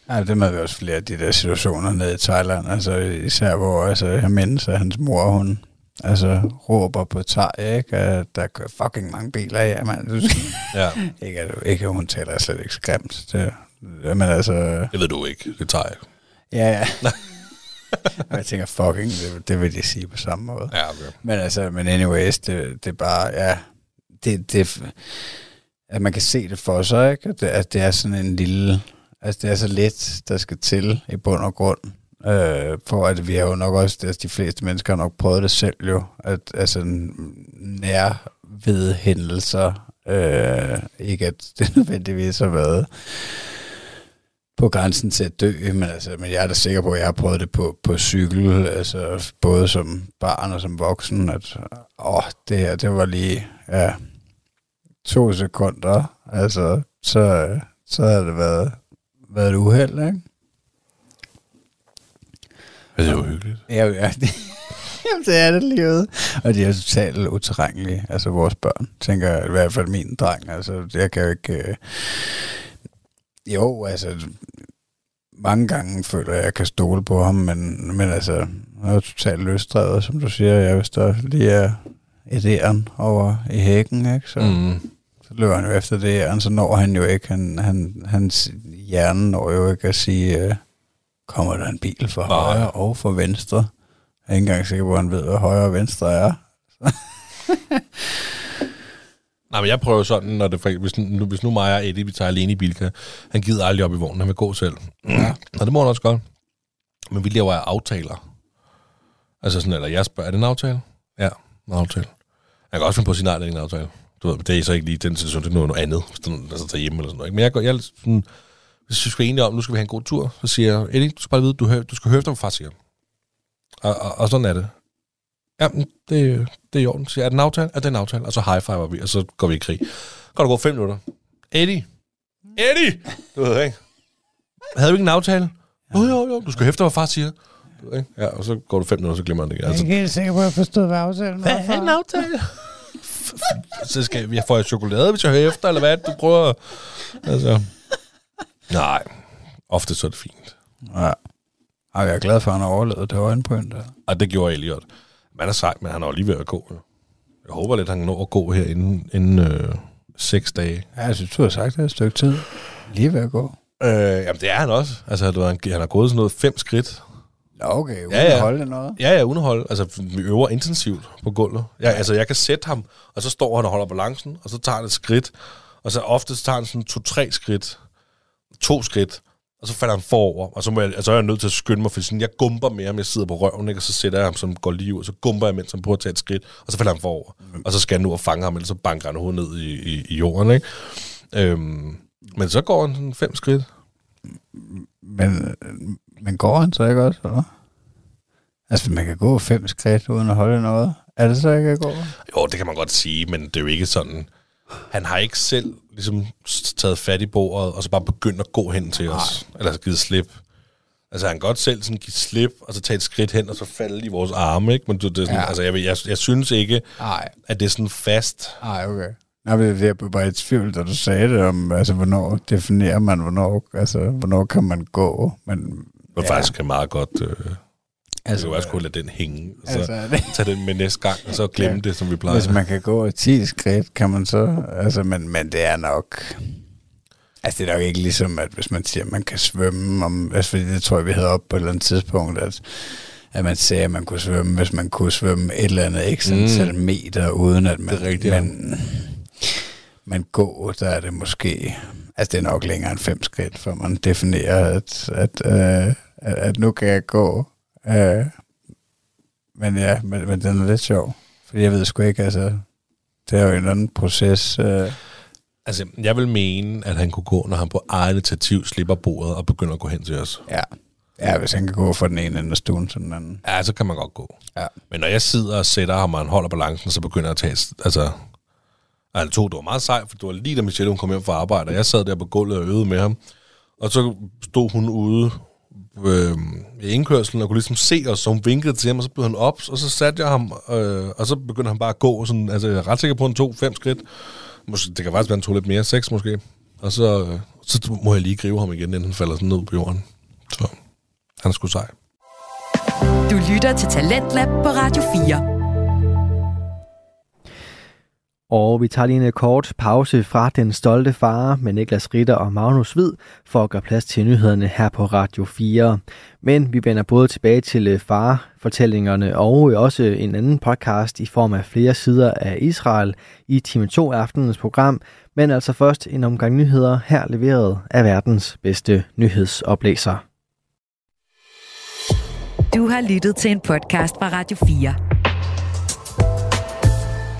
ja, det med også flere af de der situationer nede i Thailand. Altså især hvor altså, jeg mindes, at hans mor, hun altså, råber på Thai, ikke? At der kører fucking mange biler af, mand. Du ja, ikke, at, ikke, hun taler slet ikke skræmt. Det, men altså, det ved du ikke, det tager jeg. ja, ja. Og jeg tænker, fucking, det, det vil de sige på samme måde. Ja, okay. Men altså, men anyways, det, det er bare, ja, det, det, at man kan se det for sig, ikke? At det, at det er sådan en lille, altså det er så let, der skal til i bund og grund. Øh, for at vi har jo nok også, altså de fleste mennesker har nok prøvet det selv jo, at altså nær ved hændelser, øh, ikke at det nødvendigvis har været på grænsen til at dø, men, altså, men jeg er da sikker på, at jeg har prøvet det på, på cykel, altså både som barn og som voksen, at åh, det her, det var lige, ja, to sekunder, altså, så, så har det været, været et uheld, ikke? Det er jo hyggeligt. Ja, ja. Det, jamen, det er det livet. Og de er totalt utilregnelige, altså vores børn, tænker jeg, i hvert fald min dreng, altså, jeg kan jo ikke... Øh, jo, altså, mange gange føler jeg, at jeg kan stole på ham, men, men altså, han er totalt løsdrevet, som du siger. Jeg hvis der lige er et æren over i hækken, ikke? Så, Mm. så løber han jo efter det æren, så når han jo ikke, han, han, hans hjerne når jo ikke at sige, øh, kommer der en bil fra Nej. højre og fra venstre. Jeg er ikke engang sikker på, at han ved, hvad højre og venstre er. Nej, men jeg prøver sådan, når det, for- hvis, nu, hvis nu mig og Eddie, vi tager alene i Bilka, han gider aldrig op i vognen, han vil gå selv. Ja. Og det må han også godt. Men vi laver aftaler. Altså sådan, eller jeg spørger, er det en aftale? Ja, en aftale. Jeg kan også finde på at sige nej, det er ikke en aftale. Du ved, det er så ikke lige den situation, det er noget, noget andet, hvis der er nogen, der så tager hjemme eller sådan noget. ikke? Men jeg, går, jeg sådan, hvis vi skal være enige om, nu skal vi have en god tur, så siger jeg, Eddie, du skal bare vide, du, hører, du skal høre efter, hvad far siger. Og, og, og sådan er det. Ja, men det, det er i orden. Så siger, jeg, er det en aftale? Det er en aftale. Og så high fiver vi, og så går vi i krig. Går der gå fem minutter. Eddie! Eddie! Du ved ikke. Havde vi ikke en aftale? Jo, jo, jo. Du skal hæfte, hvad far siger. Du ved ikke? Ja, og så går du fem minutter, så glemmer han det igen. Altså, ikke helt sikker på, at jeg forstod, hvad aftalen hvad er en aftale? så skal jeg får jeg chokolade, hvis jeg hører efter, eller hvad? Du prøver... Altså... Nej. Ofte så er det fint. Ja. Ej, jeg er glad for, at han har overlevet det øjenbryn der. Og det gjorde Elliot. Man er sej, men han er jo lige ved at gå. jo. Jeg håber lidt, han kan nå at gå her inden, inden øh, seks dage. Ja, jeg synes, du har sagt det et stykke tid. Lige ved at gå. Øh, jamen, det er han også. Altså, du han, han har gået sådan noget fem skridt. Nå, okay, uden Ja, ja, ja. at holde noget. Ja, ja, uden at holde. Altså, vi øver intensivt på gulvet. Ja, altså, jeg kan sætte ham, og så står han og holder balancen, og så tager han et skridt, og så ofte tager han sådan to-tre skridt, to skridt, og så falder han forover, og så, må jeg, altså, så er jeg nødt til at skynde mig, for sådan, jeg gumper med ham, jeg sidder på røven, ikke? og så sætter jeg ham, som går lige ud, og så gumper jeg, mens han prøver at tage et skridt, og så falder han forover, og så skal jeg nu og fange ham, eller så banker han hovedet ned i, i, i jorden, ikke? Øhm, men så går han sådan fem skridt. Men, men går han så ikke også, eller? Altså, man kan gå fem skridt uden at holde noget. Er det så ikke at gå? Jo, det kan man godt sige, men det er jo ikke sådan... Han har ikke selv ligesom taget fat i bordet, og så bare begyndt at gå hen til os. Eller givet slip. Altså, han kan godt selv sådan give slip, og så tage et skridt hen, og så falde i vores arme, ikke? Men det, det er sådan, ja. Altså, jeg, jeg, jeg synes ikke, Nej. at det er sådan fast. Nej, okay. Nej, men jeg blev bare i tvivl, da du sagde det om, altså, hvornår definerer man, hvornår, altså, hvornår kan man gå, men... Men ja. faktisk kan meget godt... Øh, altså, vi kan også kunne lade den hænge, og så altså, tage den med næste gang, og så glemme ja. det, som vi plejer. hvis man kan gå 10 skridt, kan man så, altså, men, men det er nok, altså det er nok ikke ligesom, at hvis man siger, at man kan svømme, om, altså fordi det tror jeg, vi havde op på et eller andet tidspunkt, at, at man sagde, at man kunne svømme, hvis man kunne svømme et eller andet antal Mm. meter, uden at man, Det er rigtigt, ja. men, men gå, der er det måske, altså det er nok længere end fem skridt, for man definerer, at, at, øh, at, at nu kan jeg gå. Øh, men ja, men, men den er lidt sjov. Fordi jeg ved sgu ikke, altså, det er jo en anden proces. Øh, Altså, jeg vil mene, at han kunne gå, når han på eget initiativ slipper bordet og begynder at gå hen til os. ja. ja, hvis han kan gå fra den ene ende af stuen til den anden. Ja, så kan man godt gå. Ja. Men når jeg sidder og sætter ham, og han holder balancen, så begynder jeg at tage... Altså, altså to, det var meget sejt, for det var lige da Michelle hun kom hjem fra arbejde, og jeg sad der på gulvet og øvede med ham. Og så stod hun ude øh, i indkørselen og kunne ligesom se os, så hun vinkede til ham, og så blev han op, og så satte jeg ham, øh, og så begyndte han bare at gå. Sådan, altså, jeg er ret sikker på, at han tog fem skridt. Måske, det kan faktisk være, at han tog lidt mere, seks måske. Og så, øh, så må jeg lige gribe ham igen, inden han falder sådan ned på jorden. Så han er sgu sej. Du lytter til Talentlab på Radio 4. Og vi tager lige en øh, kort pause fra Den Stolte Far med Niklas Ritter og Magnus Hvid for at gøre plads til nyhederne her på Radio 4. Men vi vender både tilbage til øh, farfortællingerne og øh, også en anden podcast i form af flere sider af Israel i time 2 af aftenens program. Men altså først en omgang nyheder her leveret af verdens bedste nyhedsoplæser. Du har lyttet til en podcast fra Radio 4.